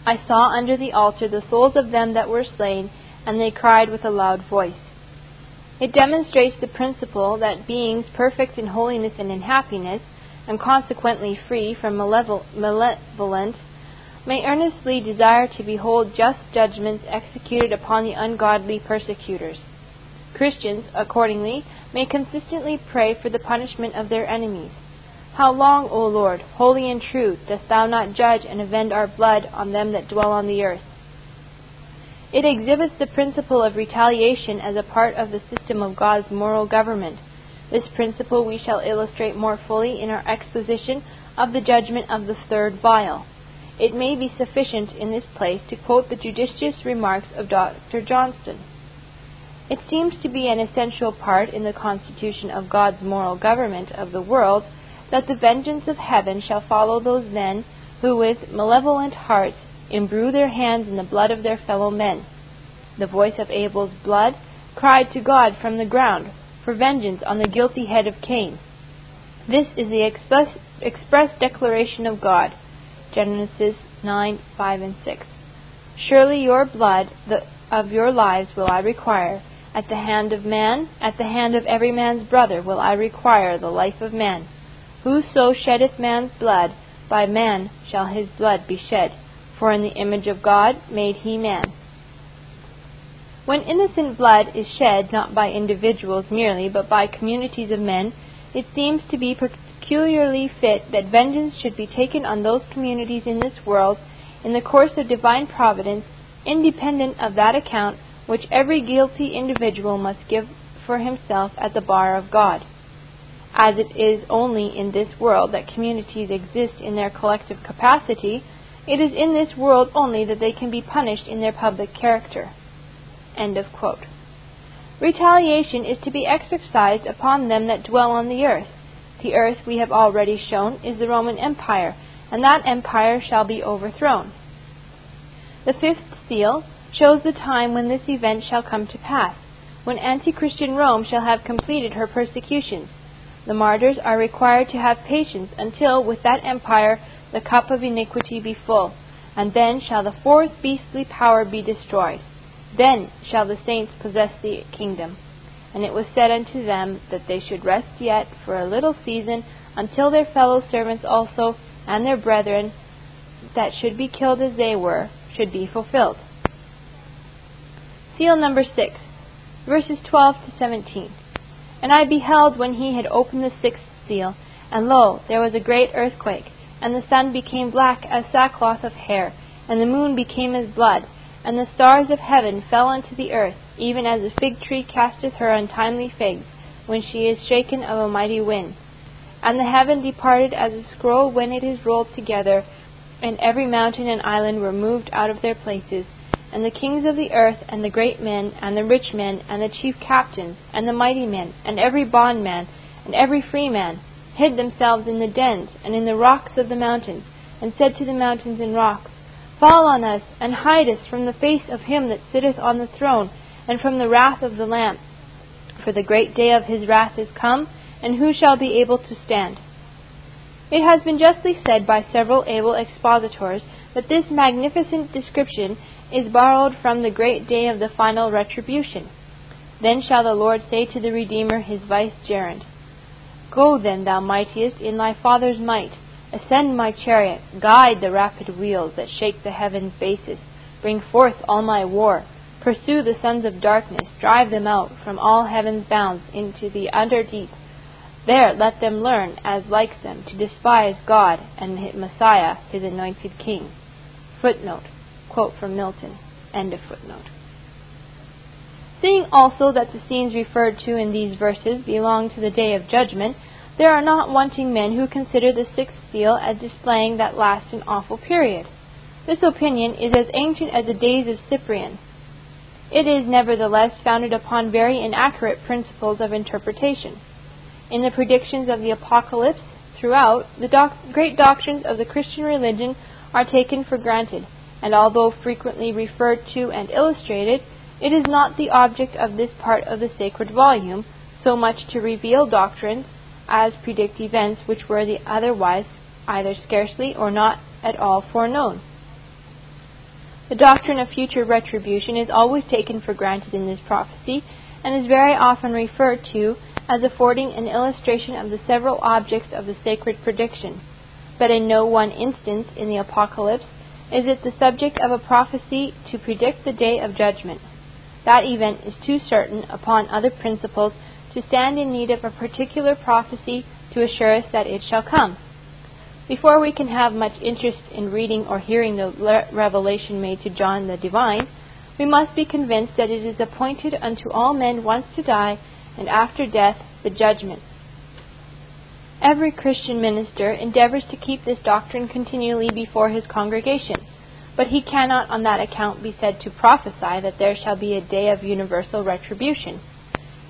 I saw under the altar the souls of them that were slain, and they cried with a loud voice. It demonstrates the principle that beings perfect in holiness and in happiness and consequently free from malevolence, may earnestly desire to behold just judgments executed upon the ungodly persecutors. Christians, accordingly, may consistently pray for the punishment of their enemies. How long, O Lord, holy and true, dost thou not judge and avenge our blood on them that dwell on the earth? It exhibits the principle of retaliation as a part of the system of God's moral government this principle we shall illustrate more fully in our exposition of the judgment of the third vial. It may be sufficient in this place to quote the judicious remarks of Dr. Johnston. It seems to be an essential part in the constitution of God's moral government of the world that the vengeance of heaven shall follow those men who with malevolent hearts imbrue their hands in the blood of their fellow men. The voice of Abel's blood cried to God from the ground, for vengeance on the guilty head of Cain. This is the express, express declaration of God. Genesis 9, 5, and 6. Surely your blood the, of your lives will I require. At the hand of man, at the hand of every man's brother will I require the life of man. Whoso sheddeth man's blood, by man shall his blood be shed. For in the image of God made he man. When innocent blood is shed not by individuals merely, but by communities of men, it seems to be peculiarly fit that vengeance should be taken on those communities in this world in the course of divine providence, independent of that account which every guilty individual must give for himself at the bar of God. As it is only in this world that communities exist in their collective capacity, it is in this world only that they can be punished in their public character. End of quote. Retaliation is to be exercised upon them that dwell on the earth. The earth, we have already shown, is the Roman Empire, and that empire shall be overthrown. The fifth seal shows the time when this event shall come to pass, when anti Christian Rome shall have completed her persecutions. The martyrs are required to have patience until, with that empire, the cup of iniquity be full, and then shall the fourth beastly power be destroyed. Then shall the saints possess the kingdom. And it was said unto them that they should rest yet for a little season until their fellow servants also and their brethren that should be killed as they were should be fulfilled. Seal number 6, verses 12 to 17. And I beheld when he had opened the sixth seal, and lo, there was a great earthquake, and the sun became black as sackcloth of hair, and the moon became as blood, and the stars of heaven fell unto the earth, even as a fig tree casteth her untimely figs, when she is shaken of a mighty wind. And the heaven departed as a scroll when it is rolled together, and every mountain and island were moved out of their places. And the kings of the earth, and the great men, and the rich men, and the chief captains, and the mighty men, and every bondman, and every freeman, hid themselves in the dens, and in the rocks of the mountains, and said to the mountains and rocks, Fall on us, and hide us from the face of him that sitteth on the throne, and from the wrath of the Lamb. For the great day of his wrath is come, and who shall be able to stand? It has been justly said by several able expositors that this magnificent description is borrowed from the great day of the final retribution. Then shall the Lord say to the Redeemer, his vicegerent, Go then, thou mightiest, in thy Father's might Ascend my chariot, guide the rapid wheels that shake the heaven's bases. Bring forth all my war. Pursue the sons of darkness, drive them out from all heaven's bounds into the utter deep. There let them learn, as like them, to despise God and Messiah, his anointed king. Footnote. Quote from Milton. End of footnote. Seeing also that the scenes referred to in these verses belong to the day of judgment, there are not wanting men who consider the sixth seal as displaying that last and awful period. This opinion is as ancient as the days of Cyprian. It is nevertheless founded upon very inaccurate principles of interpretation. In the predictions of the Apocalypse, throughout, the doc- great doctrines of the Christian religion are taken for granted, and although frequently referred to and illustrated, it is not the object of this part of the sacred volume so much to reveal doctrines as predict events which were the otherwise either scarcely or not at all foreknown. The doctrine of future retribution is always taken for granted in this prophecy, and is very often referred to as affording an illustration of the several objects of the sacred prediction. But in no one instance in the Apocalypse is it the subject of a prophecy to predict the day of judgment. That event is too certain upon other principles to stand in need of a particular prophecy to assure us that it shall come. Before we can have much interest in reading or hearing the revelation made to John the Divine, we must be convinced that it is appointed unto all men once to die, and after death the judgment. Every Christian minister endeavors to keep this doctrine continually before his congregation, but he cannot on that account be said to prophesy that there shall be a day of universal retribution.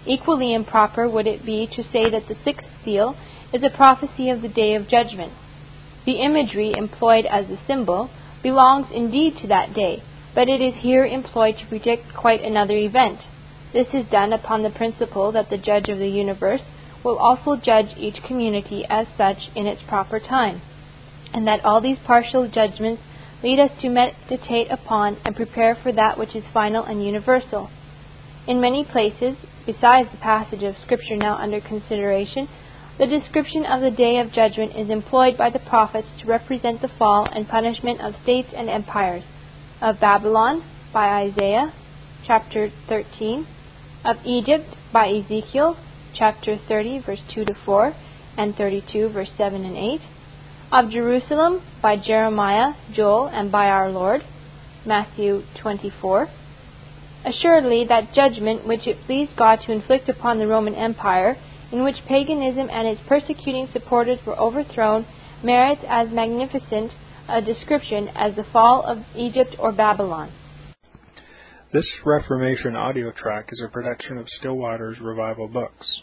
Equally improper would it be to say that the sixth seal is a prophecy of the day of judgment. The imagery employed as a symbol belongs indeed to that day, but it is here employed to predict quite another event. This is done upon the principle that the judge of the universe will also judge each community as such in its proper time, and that all these partial judgments lead us to meditate upon and prepare for that which is final and universal. In many places, besides the passage of Scripture now under consideration, the description of the day of judgment is employed by the prophets to represent the fall and punishment of states and empires, of Babylon by Isaiah chapter 13, of Egypt by Ezekiel chapter 30 verse 2 to 4 and 32 verse 7 and 8, of Jerusalem by Jeremiah, Joel, and by our Lord Matthew 24 Assuredly, that judgment which it pleased God to inflict upon the Roman Empire, in which paganism and its persecuting supporters were overthrown, merits as magnificent a description as the fall of Egypt or Babylon. This Reformation audio track is a production of Still Waters Revival Books.